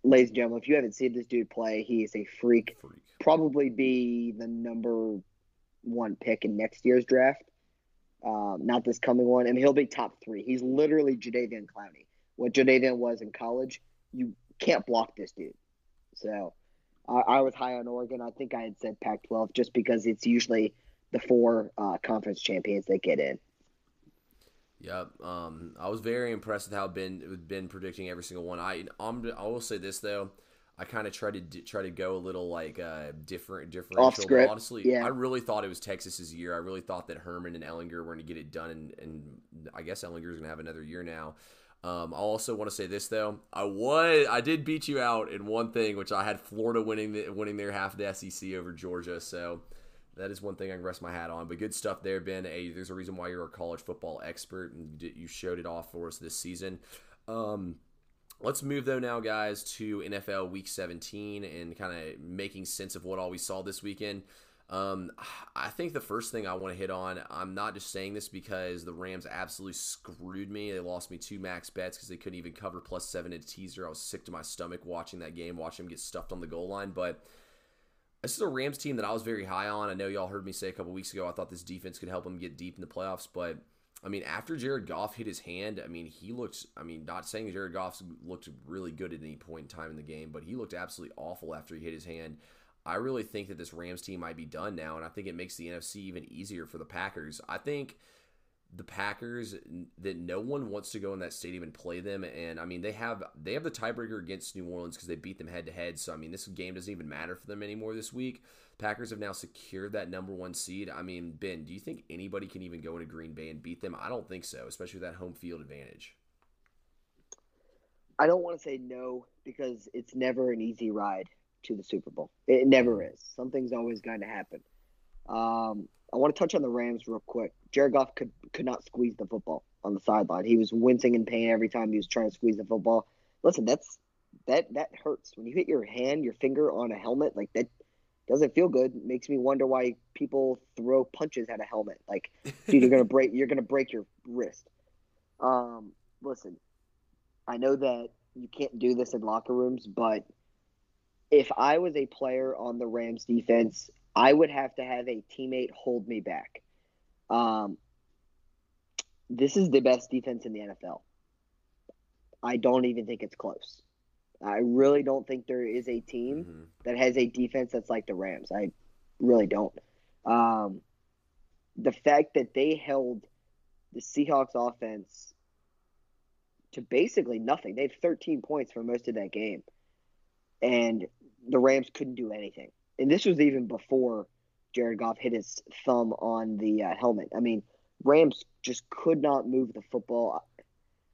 ladies and gentlemen, if you haven't seen this dude play, he is a freak. Freak. Probably be the number one pick in next year's draft. Um, not this coming one. and he'll be top three. He's literally Jadeveon Clowney. What Jadeveon was in college, you can't block this dude. So I, I was high on Oregon. I think I had said Pac-12 just because it's usually the four uh, conference champions that get in. Yep. Um, I was very impressed with how Ben been predicting every single one. I I'm, I will say this though. I kind of tried to try to go a little like uh, different differential. Honestly, Yeah. I really thought it was Texas's year. I really thought that Herman and Ehlinger were going to get it done, and, and I guess Ehlinger's going to have another year now. Um, I also want to say this though. I was I did beat you out in one thing, which I had Florida winning the, winning their half of the SEC over Georgia. So that is one thing I can rest my hat on. But good stuff there, Ben. Hey, there's a reason why you're a college football expert, and you showed it off for us this season. Um, let's move though now, guys, to NFL Week 17 and kind of making sense of what all we saw this weekend. Um, I think the first thing I want to hit on, I'm not just saying this because the Rams absolutely screwed me. They lost me two max bets because they couldn't even cover plus seven in a teaser. I was sick to my stomach watching that game, watching them get stuffed on the goal line. But this is a Rams team that I was very high on. I know y'all heard me say a couple weeks ago I thought this defense could help them get deep in the playoffs, but I mean, after Jared Goff hit his hand, I mean, he looked. I mean, not saying Jared Goff looked really good at any point in time in the game, but he looked absolutely awful after he hit his hand. I really think that this Rams team might be done now, and I think it makes the NFC even easier for the Packers. I think the Packers that no one wants to go in that stadium and play them, and I mean they have they have the tiebreaker against New Orleans because they beat them head to head. So I mean this game doesn't even matter for them anymore this week. Packers have now secured that number one seed. I mean Ben, do you think anybody can even go into Green Bay and beat them? I don't think so, especially with that home field advantage. I don't want to say no because it's never an easy ride to the Super Bowl. It never is. Something's always going to happen. Um, I want to touch on the Rams real quick. Jared Goff could could not squeeze the football on the sideline. He was wincing in pain every time he was trying to squeeze the football. Listen, that's that that hurts when you hit your hand, your finger on a helmet like that. Doesn't feel good. It makes me wonder why people throw punches at a helmet. Like, dude, you're gonna break you're gonna break your wrist. Um, listen, I know that you can't do this in locker rooms, but if I was a player on the Rams defense, I would have to have a teammate hold me back. Um, this is the best defense in the NFL. I don't even think it's close. I really don't think there is a team Mhm. that has a defense that's like the Rams. I really don't. Um, the fact that they held the Seahawks offense to basically nothing. They had 13 points for most of that game. And the Rams couldn't do anything. And this was even before Jared Goff hit his thumb on the uh, helmet. I mean, Rams just could not move the football.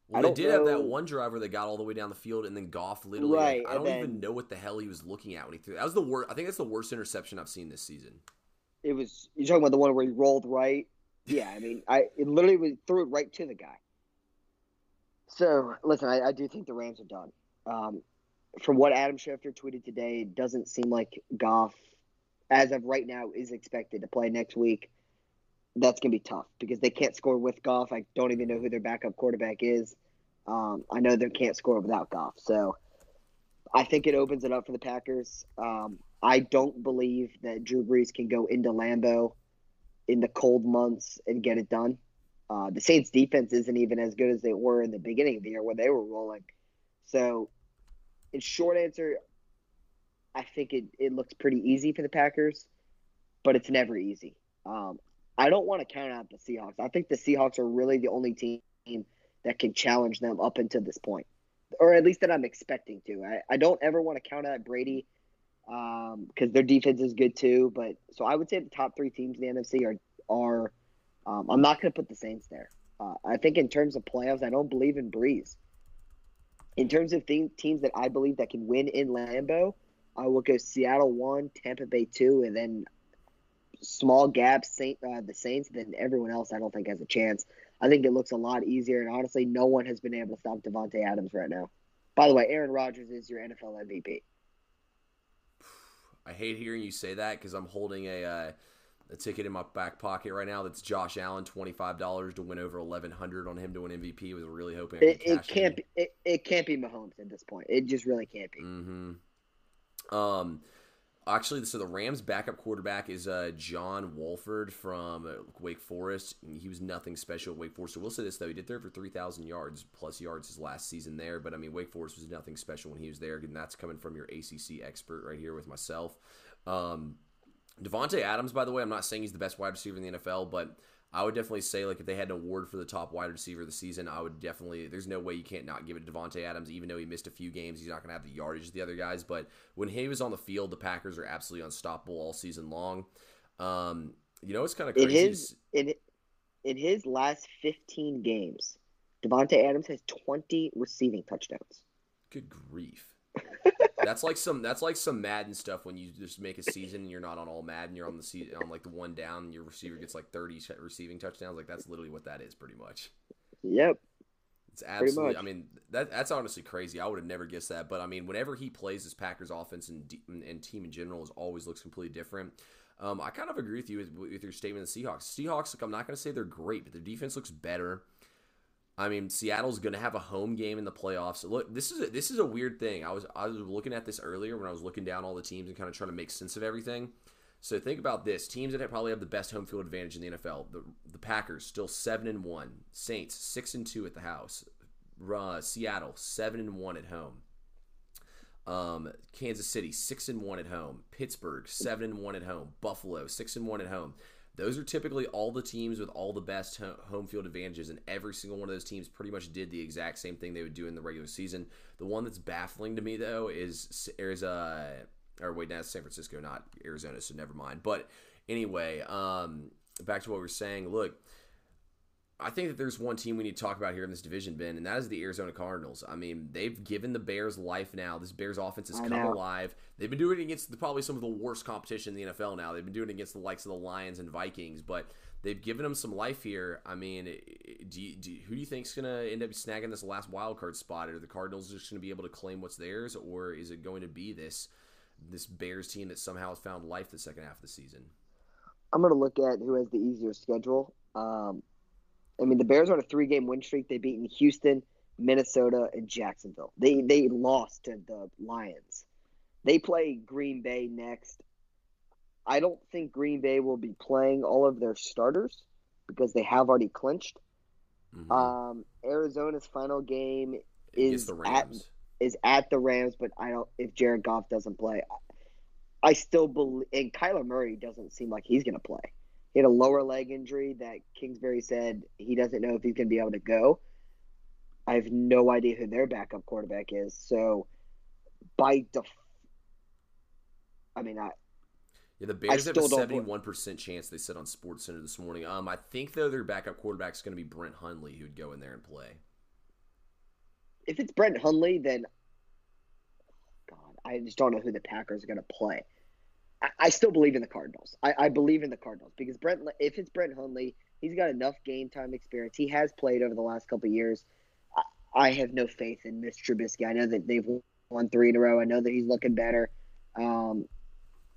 Well, they did have that one driver that got all the way down the field, and then Goff literally. Right, like, I don't even know what the hell he was looking at when he threw. That was the worst. I think that's the worst interception I've seen this season. It was you're talking about the one where he rolled right. Yeah, I mean, I it literally was, threw it right to the guy. So listen, I, I do think the Rams are done. Um, from what Adam Schefter tweeted today, it doesn't seem like Goff, as of right now, is expected to play next week. That's gonna be tough because they can't score with Goff. I don't even know who their backup quarterback is. Um, I know they can't score without Goff, so I think it opens it up for the Packers. Um, I don't believe that Drew Brees can go into Lambeau in the cold months and get it done. Uh, the Saints defense isn't even as good as they were in the beginning of the year when they were rolling. So, in short answer, I think it, it looks pretty easy for the Packers, but it's never easy. Um, I don't want to count out the Seahawks. I think the Seahawks are really the only team that can challenge them up until this point, or at least that I'm expecting to. I, I don't ever want to count out Brady. because um, their defense is good too. But so I would say the top three teams in the NFC are are. Um, I'm not going to put the Saints there. Uh, I think in terms of playoffs, I don't believe in Brees. In terms of teams that I believe that can win in Lambeau, I will go Seattle one, Tampa Bay two, and then small gaps, Saint uh, the Saints. Then everyone else, I don't think has a chance. I think it looks a lot easier, and honestly, no one has been able to stop Davante Adams right now. By the way, Aaron Rodgers is your NFL MVP. I hate hearing you say that because I'm holding a uh, a ticket in my back pocket right now. That's Josh Allen, twenty five dollars to win over eleven hundred on him to win MVP. Was really hoping it, it can't be, it, it can't be Mahomes at this point. It just really can't be. Mm-hmm. Um, Actually, so the Rams' backup quarterback is uh, John Wolford from Wake Forest. He was nothing special at Wake Forest. So we'll say this though, he did throw for three thousand yards plus yards his last season there. But I mean, Wake Forest was nothing special when he was there, and that's coming from your ACC expert right here with myself. Um, Davante Adams, by the way, I'm not saying he's the best wide receiver in the NFL, but I would definitely say like if they had an award for the top wide receiver of the season, I would definitely. There's no way you can't not give it to Davante Adams, even though he missed a few games. He's not going to have the yardage of the other guys, but when he was on the field, the Packers are absolutely unstoppable all season long. Um, you know, it's kind of crazy. In his in, in his last 15 games, Davante Adams has 20 receiving touchdowns. Good grief that's like some that's like some Madden stuff when you just make a season and you're not on all Madden, you're on the season on like the one down, and your receiver gets like 30 receiving touchdowns. Like that's literally what that is, pretty much. Yep. It's absolutely. I mean, that that's honestly crazy. I would have never guessed that. But I mean, whenever he plays, his Packers offense and and team in general is always looks completely different. Um, I kind of agree with you with, with your statement of the Seahawks. Seahawks, like I'm not going to say they're great, but their defense looks better. I mean, Seattle's going to have a home game in the playoffs. Look, this is a, this is a weird thing. I was I was looking at this earlier when I was looking down all the teams and kind of trying to make sense of everything. So think about this: teams that probably have the best home field advantage in the NFL. The, the Packers still seven and one, Saints six and two at the house, uh, Seattle seven and one at home. Um, Kansas City six and one at home, Pittsburgh seven and one at home, Buffalo six and one at home. Those are typically all the teams with all the best home field advantages, and every single one of those teams pretty much did the exact same thing they would do in the regular season. The one that's baffling to me though is Arizona, or wait, that's San Francisco, not Arizona, so never mind. But anyway, um, back to what we were saying. Look, I think that there's one team we need to talk about here in this division, Ben, and that is the Arizona Cardinals. I mean, they've given the Bears life now. This Bears offense has come alive. They've been doing it against the, probably some of the worst competition in the NFL now. They've been doing it against the likes of the Lions and Vikings, but they've given them some life here. I mean, do you, do, who do you think is going to end up snagging this last wild card spot? Are the Cardinals just going to be able to claim what's theirs, or is it going to be this this Bears team that somehow has found life the second half of the season? I'm going to look at who has the easier schedule. Um, I mean, the Bears are on a three game win streak. They've beaten Houston, Minnesota, and Jacksonville. They they lost to the Lions. They play Green Bay next. I don't think Green Bay will be playing all of their starters because they have already clinched. Mm-hmm. Um, Arizona's final game is at is at the Rams, but I don't if Jared Goff doesn't play. I still believe, and Kyler Murray doesn't seem like he's going to play. He had a lower leg injury that Kingsbury said he doesn't know if he's going to be able to go. I have no idea who their backup quarterback is. So, by def, I mean, I. Yeah, the Bears have a seventy-one percent chance. They said on Sports Center this morning. Um, I think though their backup quarterback is going to be Brett Hundley, who'd go in there and play. If it's Brett Hundley, then God, I just don't know who the Packers are going to play. I, still believe in the Cardinals. I, I, believe in the Cardinals because Brett, if it's Brett Hundley, he's got enough game time experience. He has played over the last couple years. I, I have no faith in Mitch Trubisky. I know that they've won three in a row. I know that he's looking better. Um,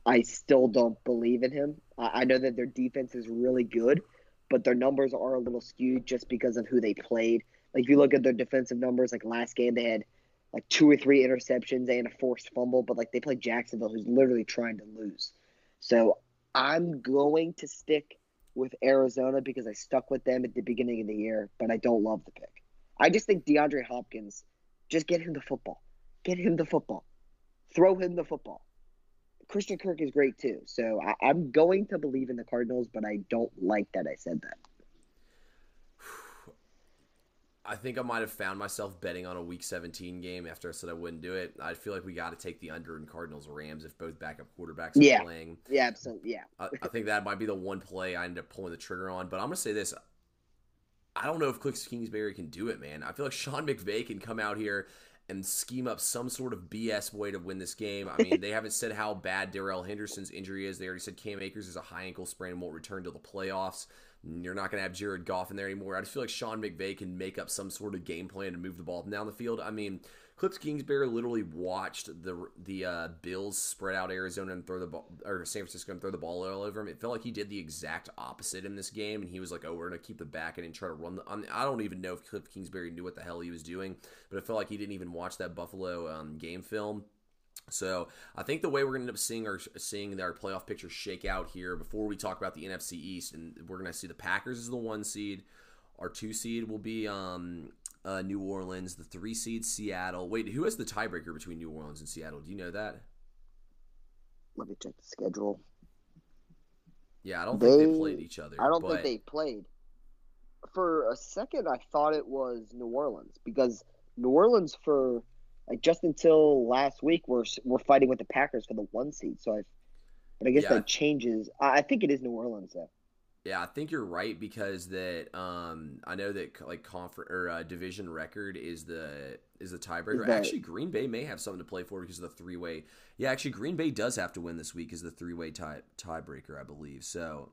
I still don't believe in him. I, I know that their defense is really good, but their numbers are a little skewed just because of who they played. Like if you look at their defensive numbers, like last game they had – like two or three interceptions and a forced fumble, but like they play Jacksonville, who's literally trying to lose. So I'm going to stick with Arizona because I stuck with them at the beginning of the year, but I don't love the pick. I just think DeAndre Hopkins, just get him the football. Get him the football. Throw him the football. Christian Kirk is great too. So I, I'm going to believe in the Cardinals, but I don't like that I said that. I think I might have found myself betting on a Week 17 game after I said I wouldn't do it. I feel like we got to take the under in Cardinals Rams if both backup quarterbacks are Yeah. playing. Yeah, absolutely. Yeah. I, I think that might be the one play I end up pulling the trigger on. But I'm gonna say this: I don't know if Cliff Kingsbury can do it, man. I feel like Sean McVay can come out here and scheme up some sort of BS way to win this game. I mean, they haven't said how bad Darrell Henderson's injury is. They already said Cam Akers is a high ankle sprain and won't return to the playoffs. You're not going to have Jared Goff in there anymore. I just feel like Sean McVay can make up some sort of game plan to move the ball down the field. I mean, Cliff Kingsbury literally watched the the uh, Bills spread out Arizona and throw the ball, or San Francisco and throw the ball all over him. It felt like he did the exact opposite in this game, and he was like, "Oh, we're gonna keep the back end and try to run the." I, I don't even know if Cliff Kingsbury knew what the hell he was doing, but it felt like he didn't even watch that Buffalo um, game film. So I think the way we're going to end up seeing our seeing our playoff picture shake out here before we talk about the NFC East, and we're going to see the Packers as the one seed. Our two seed will be um, uh, New Orleans. The three seed Seattle. Wait, who has the tiebreaker between New Orleans and Seattle? Do you know that? Let me check the schedule. Yeah, I don't think they They- played each other. I don't but think they played. For a second, I thought it was New Orleans because New Orleans for like just until last week we're we're fighting with the Packers for the one seed. So I, but I guess Yeah. that changes. I, I think it is New Orleans though. Yeah, I think you're right because that um, I know that like conference or uh, division record is the is the tiebreaker. Is that- actually, Green Bay may have something to play for because of the three way. Yeah, actually, Green Bay does have to win this week as the three way tie tiebreaker, I believe. So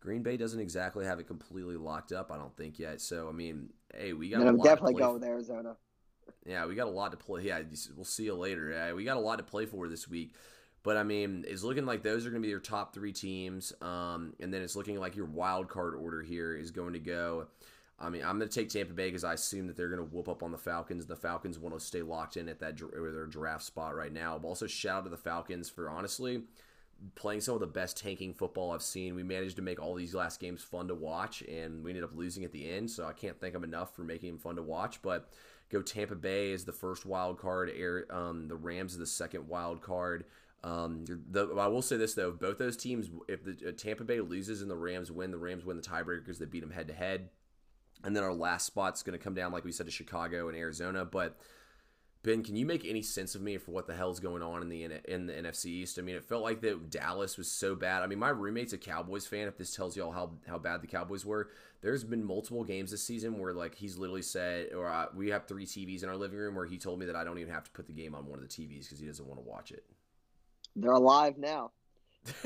Green Bay doesn't exactly have it completely locked up, I don't think yet. So I mean, hey, we got. And I'm definitely going for. with Arizona. Yeah, we got a lot to play. Yeah, we'll see you later. Yeah, we got a lot to play for this week. But I mean, it's looking like those are going to be your top three teams. Um, and then it's looking like your wild card order here is going to go. I mean, I'm going to take Tampa Bay because I assume that they're going to whoop up on the Falcons. The Falcons want to stay locked in at that their draft spot right now. But also shout out to the Falcons for honestly playing some of the best tanking football I've seen. We managed to make all these last games fun to watch, and we ended up losing at the end. So I can't thank them enough for making them fun to watch. But go Tampa Bay is the first wild card. Air, um, the Rams is the second wild card. Um, the, I will say this though: both those teams, if the uh, Tampa Bay loses and the Rams win, the Rams win the tiebreaker because they beat them head to head. And then our last spot's going to come down, like we said, to Chicago and Arizona. But Ben, can you make any sense of me for what the hell's going on in the in the NFC East? I mean, it felt like that Dallas was so bad. I mean, my roommate's a Cowboys fan. If this tells y'all how how bad the Cowboys were, there's been multiple games this season where like he's literally said, or uh, we have three TVs in our living room, where he told me that I don't even have to put the game on one of the TVs because he doesn't want to watch it. They're alive now.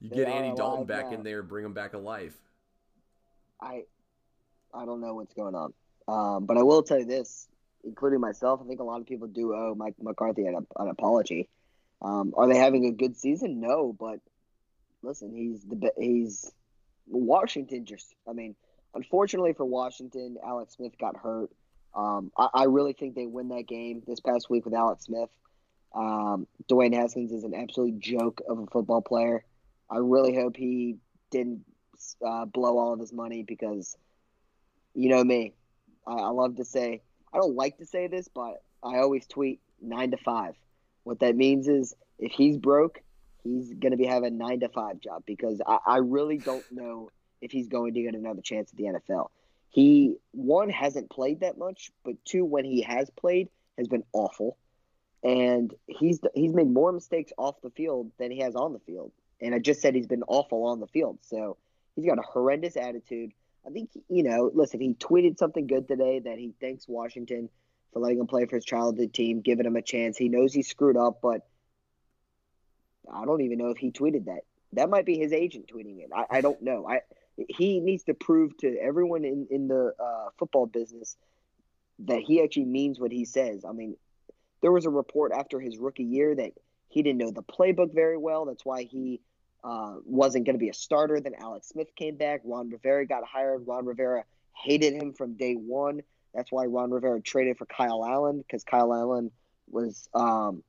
you They get Andy Dalton back now. in there, bring him back alive. I I don't know what's going on. Um, but I will tell you this, including myself, I think a lot of people do owe Mike McCarthy an, an apology. Um, are they having a good season? No, but listen, he's the he's Washington. Just I mean, unfortunately for Washington, Alex Smith got hurt. Um, I, I really think they win that game this past week with Alex Smith. Um, Dwayne Haskins is an absolute joke of a football player. I really hope he didn't uh, blow all of his money because, you know me, I, I love to say I don't like to say this, but I always tweet nine to five. What that means is if he's broke, he's going to be having nine to five job because I, I really don't know if he's going to get another chance at the NFL. He one hasn't played that much, but two, when he has played, has been awful, and he's he's made more mistakes off the field than he has on the field. And I just said he's been awful on the field, so he's got a horrendous attitude. I think you know. Listen, he tweeted something good today that he thanks Washington for letting him play for his childhood team, giving him a chance. He knows he screwed up, but I don't even know if he tweeted that. That might be his agent tweeting it. I, I don't know. I he needs to prove to everyone in in the uh, football business that he actually means what he says. I mean, there was a report after his rookie year that he didn't know the playbook very well. That's why he uh, wasn't going to be a starter. Then Alex Smith came back. Ron Rivera got hired. Ron Rivera hated him from day one. That's why Ron Rivera traded for Kyle Allen because Kyle Allen was um,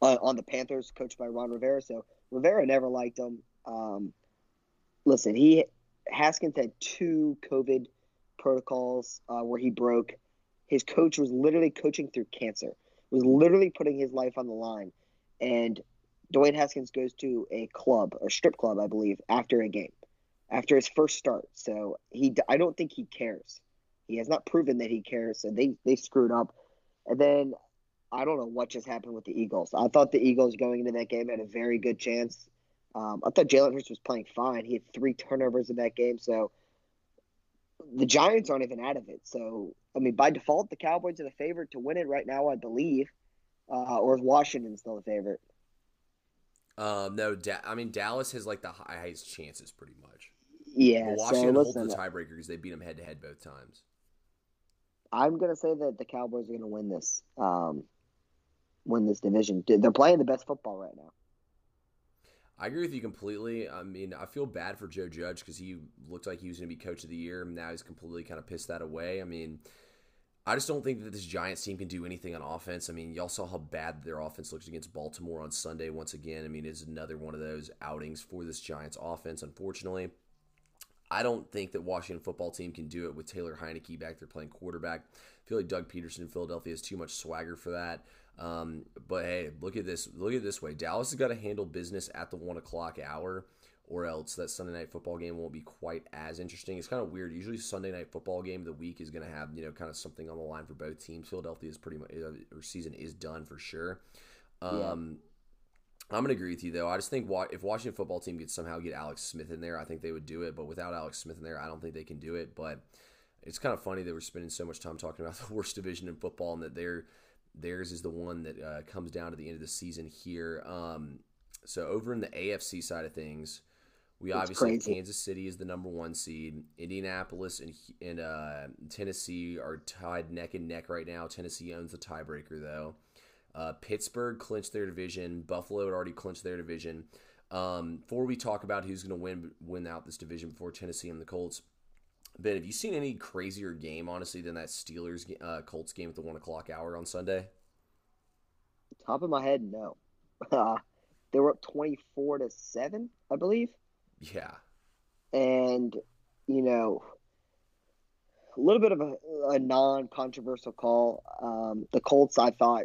on, the Panthers, coached by Ron Rivera. So Rivera never liked him. Um, listen, he Haskins had two COVID protocols uh, where he broke. His coach was literally coaching through cancer. Was literally putting his life on the line, and Dwayne Haskins goes to a club or strip club, I believe, after a game. after his first start. So he, I don't think he cares. He has not proven that he cares. So they they screwed up. And then I don't know what just happened with the Eagles. I thought the Eagles going into that game had a very good chance. Um, I thought Jalen Hurts was playing fine. He had three turnovers in that game. So the Giants aren't even out of it. So I mean, by default, the Cowboys are the favorite to win it right now, I believe. Uh, or is Washington still the favorite? Um, no, da- I mean Dallas has like the highest chances, pretty much. Yeah, but Washington so holds the tiebreaker because they beat them head to head both times. I'm gonna say that the Cowboys are gonna win this, um, win this division. They're playing the best football right now. I agree with you completely. I mean, I feel bad for Joe Judge because he looked like he was going to be coach of the year. And now he's completely kind of pissed that away. I mean, I just don't think that this Giants team can do anything on offense. I mean, y'all saw how bad their offense looked against Baltimore on Sunday once again. I mean, it's another one of those outings for this Giants offense, unfortunately. I don't think that Washington football team can do it with Taylor Heinicke back there playing quarterback. I feel like Doug Pederson in Philadelphia has too much swagger for that. Um, but hey, look at this. Look at this way. Dallas has got to handle business at the one o'clock hour, or else that Sunday night football game won't be quite as interesting. It's kind of weird. Usually, Sunday night football game of the week is going to have you know kind of something on the line for both teams. Philadelphia is pretty much or season is done for sure. Um, yeah. I'm gonna agree with you though. I just think if Washington football team could somehow get Alex Smith in there, I think they would do it. But without Alex Smith in there, I don't think they can do it. But it's kind of funny that we're spending so much time talking about the worst division in football and that they're Theirs is the one that uh, comes down to the end of the season here. Um, so over in the AFC side of things, we it's obviously crazy. Kansas City is the number one seed. Indianapolis and and uh, Tennessee are tied neck and neck right now. Tennessee owns the tiebreaker though. Uh, Pittsburgh clinched their division. Buffalo had already clinched their division. Um, before we talk about who's going to win win out this division before Tennessee and the Colts, Ben, have you seen any crazier game, honestly, than that Steelers uh, Colts game at the one o'clock hour on Sunday? Top of my head, no. Uh, they were up twenty-four to seven, I believe. Yeah. And you know, a little bit of a, a non-controversial call. Um, the Colts, I thought,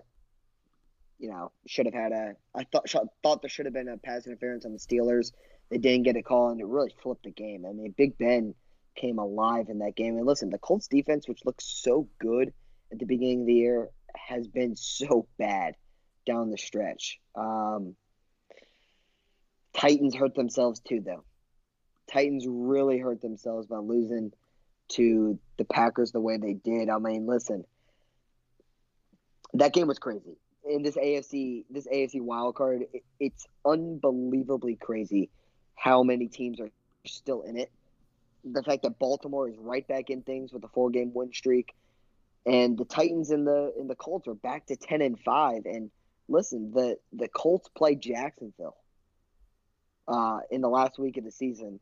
you know, should have had a. I thought thought there should have been a pass interference on the Steelers. They didn't get a call, and it really flipped the game. I mean, Big Ben came alive in that game. And listen, the Colts defense, which looked so good at the beginning of the year, has been so bad down the stretch. Um, Titans hurt themselves too, though. Titans really hurt themselves by losing to the Packers the way they did. I mean, listen, that game was crazy. In this AFC, this AFC wild card, it, it's unbelievably crazy how many teams are still in it the fact that Baltimore is right back in things with a four game win streak, and the Titans and the and the Colts are back to ten and five. And listen, the the Colts play Jacksonville uh, in the last week of the season,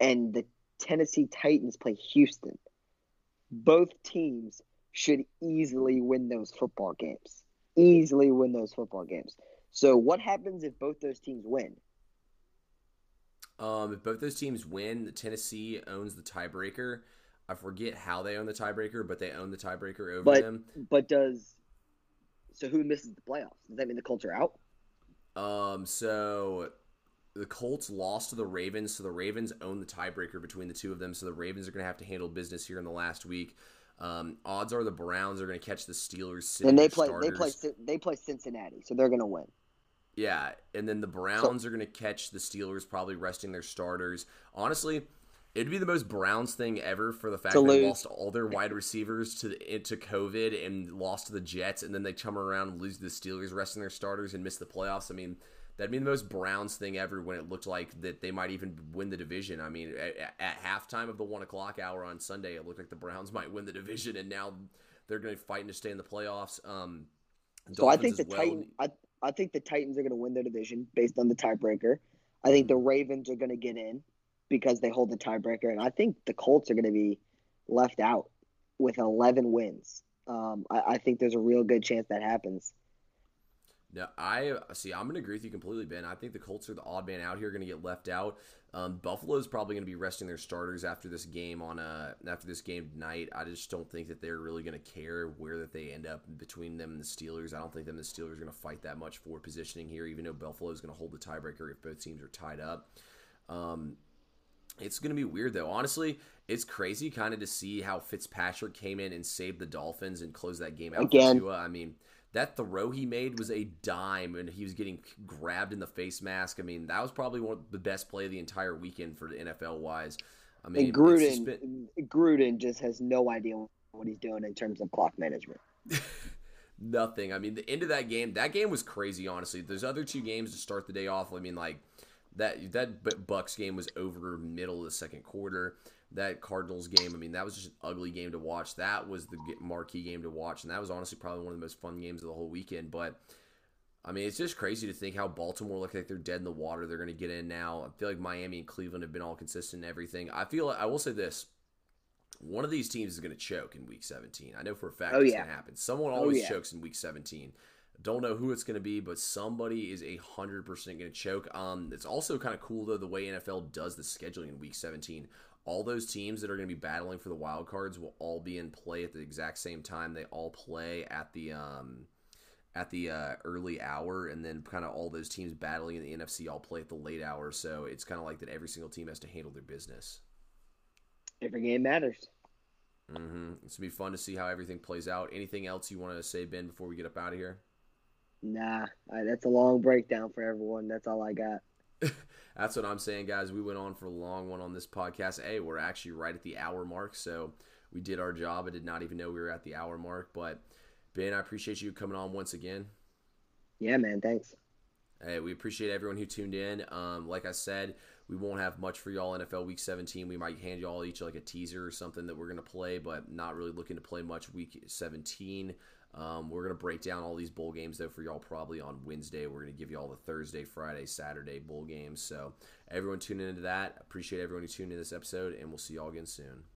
and the Tennessee Titans play Houston. Both teams should easily win those football games. Easily win those football games. So what happens if both those teams win? Um, if both those teams win, Tennessee owns the tiebreaker. I forget how they own the tiebreaker, but they own the tiebreaker over but, them. But does so who misses the playoffs? Does that mean the Colts are out? Um, so the Colts lost to the Ravens, so the Ravens own the tiebreaker between the two of them. So the Ravens are going to have to handle business here in the last week. Um, odds are the Browns are going to catch the Steelers. And they play. Starters. They play. They play Cincinnati, so they're going to win. Yeah, and then the Browns so, are going to catch the Steelers, probably resting their starters. Honestly, it'd be the most Browns thing ever for the fact they lost all their wide receivers to to COVID and lost to the Jets, and then they come around and lose to the Steelers, resting their starters and miss the playoffs. I mean, that'd be the most Browns thing ever when it looked like that they might even win the division. I mean, at, at halftime of the one o'clock hour on Sunday, it looked like the Browns might win the division, and now they're going to fight to stay in the playoffs. Um, so I think the well. Titans. I, I think the Titans are going to win their division based on the tiebreaker. I think the mm-hmm. Ravens are going to get in because they hold the tiebreaker, and I think the Colts are going to be left out with 11 wins. Um, I, I, think there's a real good chance that happens. No, I see. I'm going to agree with you completely, Ben. I think the Colts are the odd man out here, going to get left out. Um, Buffalo's probably going to be resting their starters after this game on uh after this game tonight. I just don't think that they're really going to care where that they end up between them and the Steelers. I don't think them and the Steelers are going to fight that much for positioning here, even though Buffalo is going to hold the tiebreaker if both teams are tied up. Um, It's going to be weird though. Honestly, it's crazy kind of to see how Fitzpatrick came in and saved the Dolphins and closed that game out Again. for Tua. I mean, that throw he made was a dime, and he was getting grabbed in the face mask. I mean, that was probably one of the best play of the entire weekend for the NFL wise. I mean, and Gruden. Gruden just has no idea what he's doing in terms of clock management. Nothing. I mean, the end of that game, that game was crazy. Honestly, those other two games to start the day off. I mean, like that that Bucs game was over middle of the second quarter. That Cardinals game, I mean, that was just an ugly game to watch. That was the marquee game to watch, and that was honestly probably one of the most fun games of the whole weekend. But I mean, it's just crazy to think how Baltimore look like they're dead in the water. They're going to get in now. I feel like Miami and Cleveland have been all consistent and everything. I feel I will say this: one of these teams is going to choke in Week 17. I know for a fact oh, it's yeah. going to happen. Someone oh, always oh, yeah. chokes in Week 17. Don't know who it's going to be, but somebody is a hundred percent going to choke. Um, it's also kind of cool though the way NFL does the scheduling in Week 17 all those teams that are going to be battling for the wild cards will all be in play at the exact same time. They all play at the um, at the uh, early hour, and then kind of all those teams battling in the NFC all play at the late hour. So it's kind of like that. Every single team has to handle their business. Every game matters. Mm-hmm. It's gonna be fun to see how everything plays out. Anything else you want to say, Ben, before we get up out of here? Nah, that's a long breakdown for everyone. That's all I got. That's what I'm saying, guys. We went on for a long one on this podcast. Hey, we're actually right at the hour mark, so we did our job. I did not even know we were at the hour mark, but Ben, I appreciate you coming on once again. Yeah, man. Thanks. Hey, we appreciate everyone who tuned in. Um, like I said, we won't have much for y'all NFL Week 17. We might hand y'all each like a teaser or something that we're going to play, but not really looking to play much Week 17. Um, we're going to break down all these bowl games, though, for y'all probably on Wednesday. We're going to give you all the Thursday, Friday, Saturday bowl games. So, everyone tune into that. Appreciate everyone who tuned in this episode, and we'll see y'all again soon.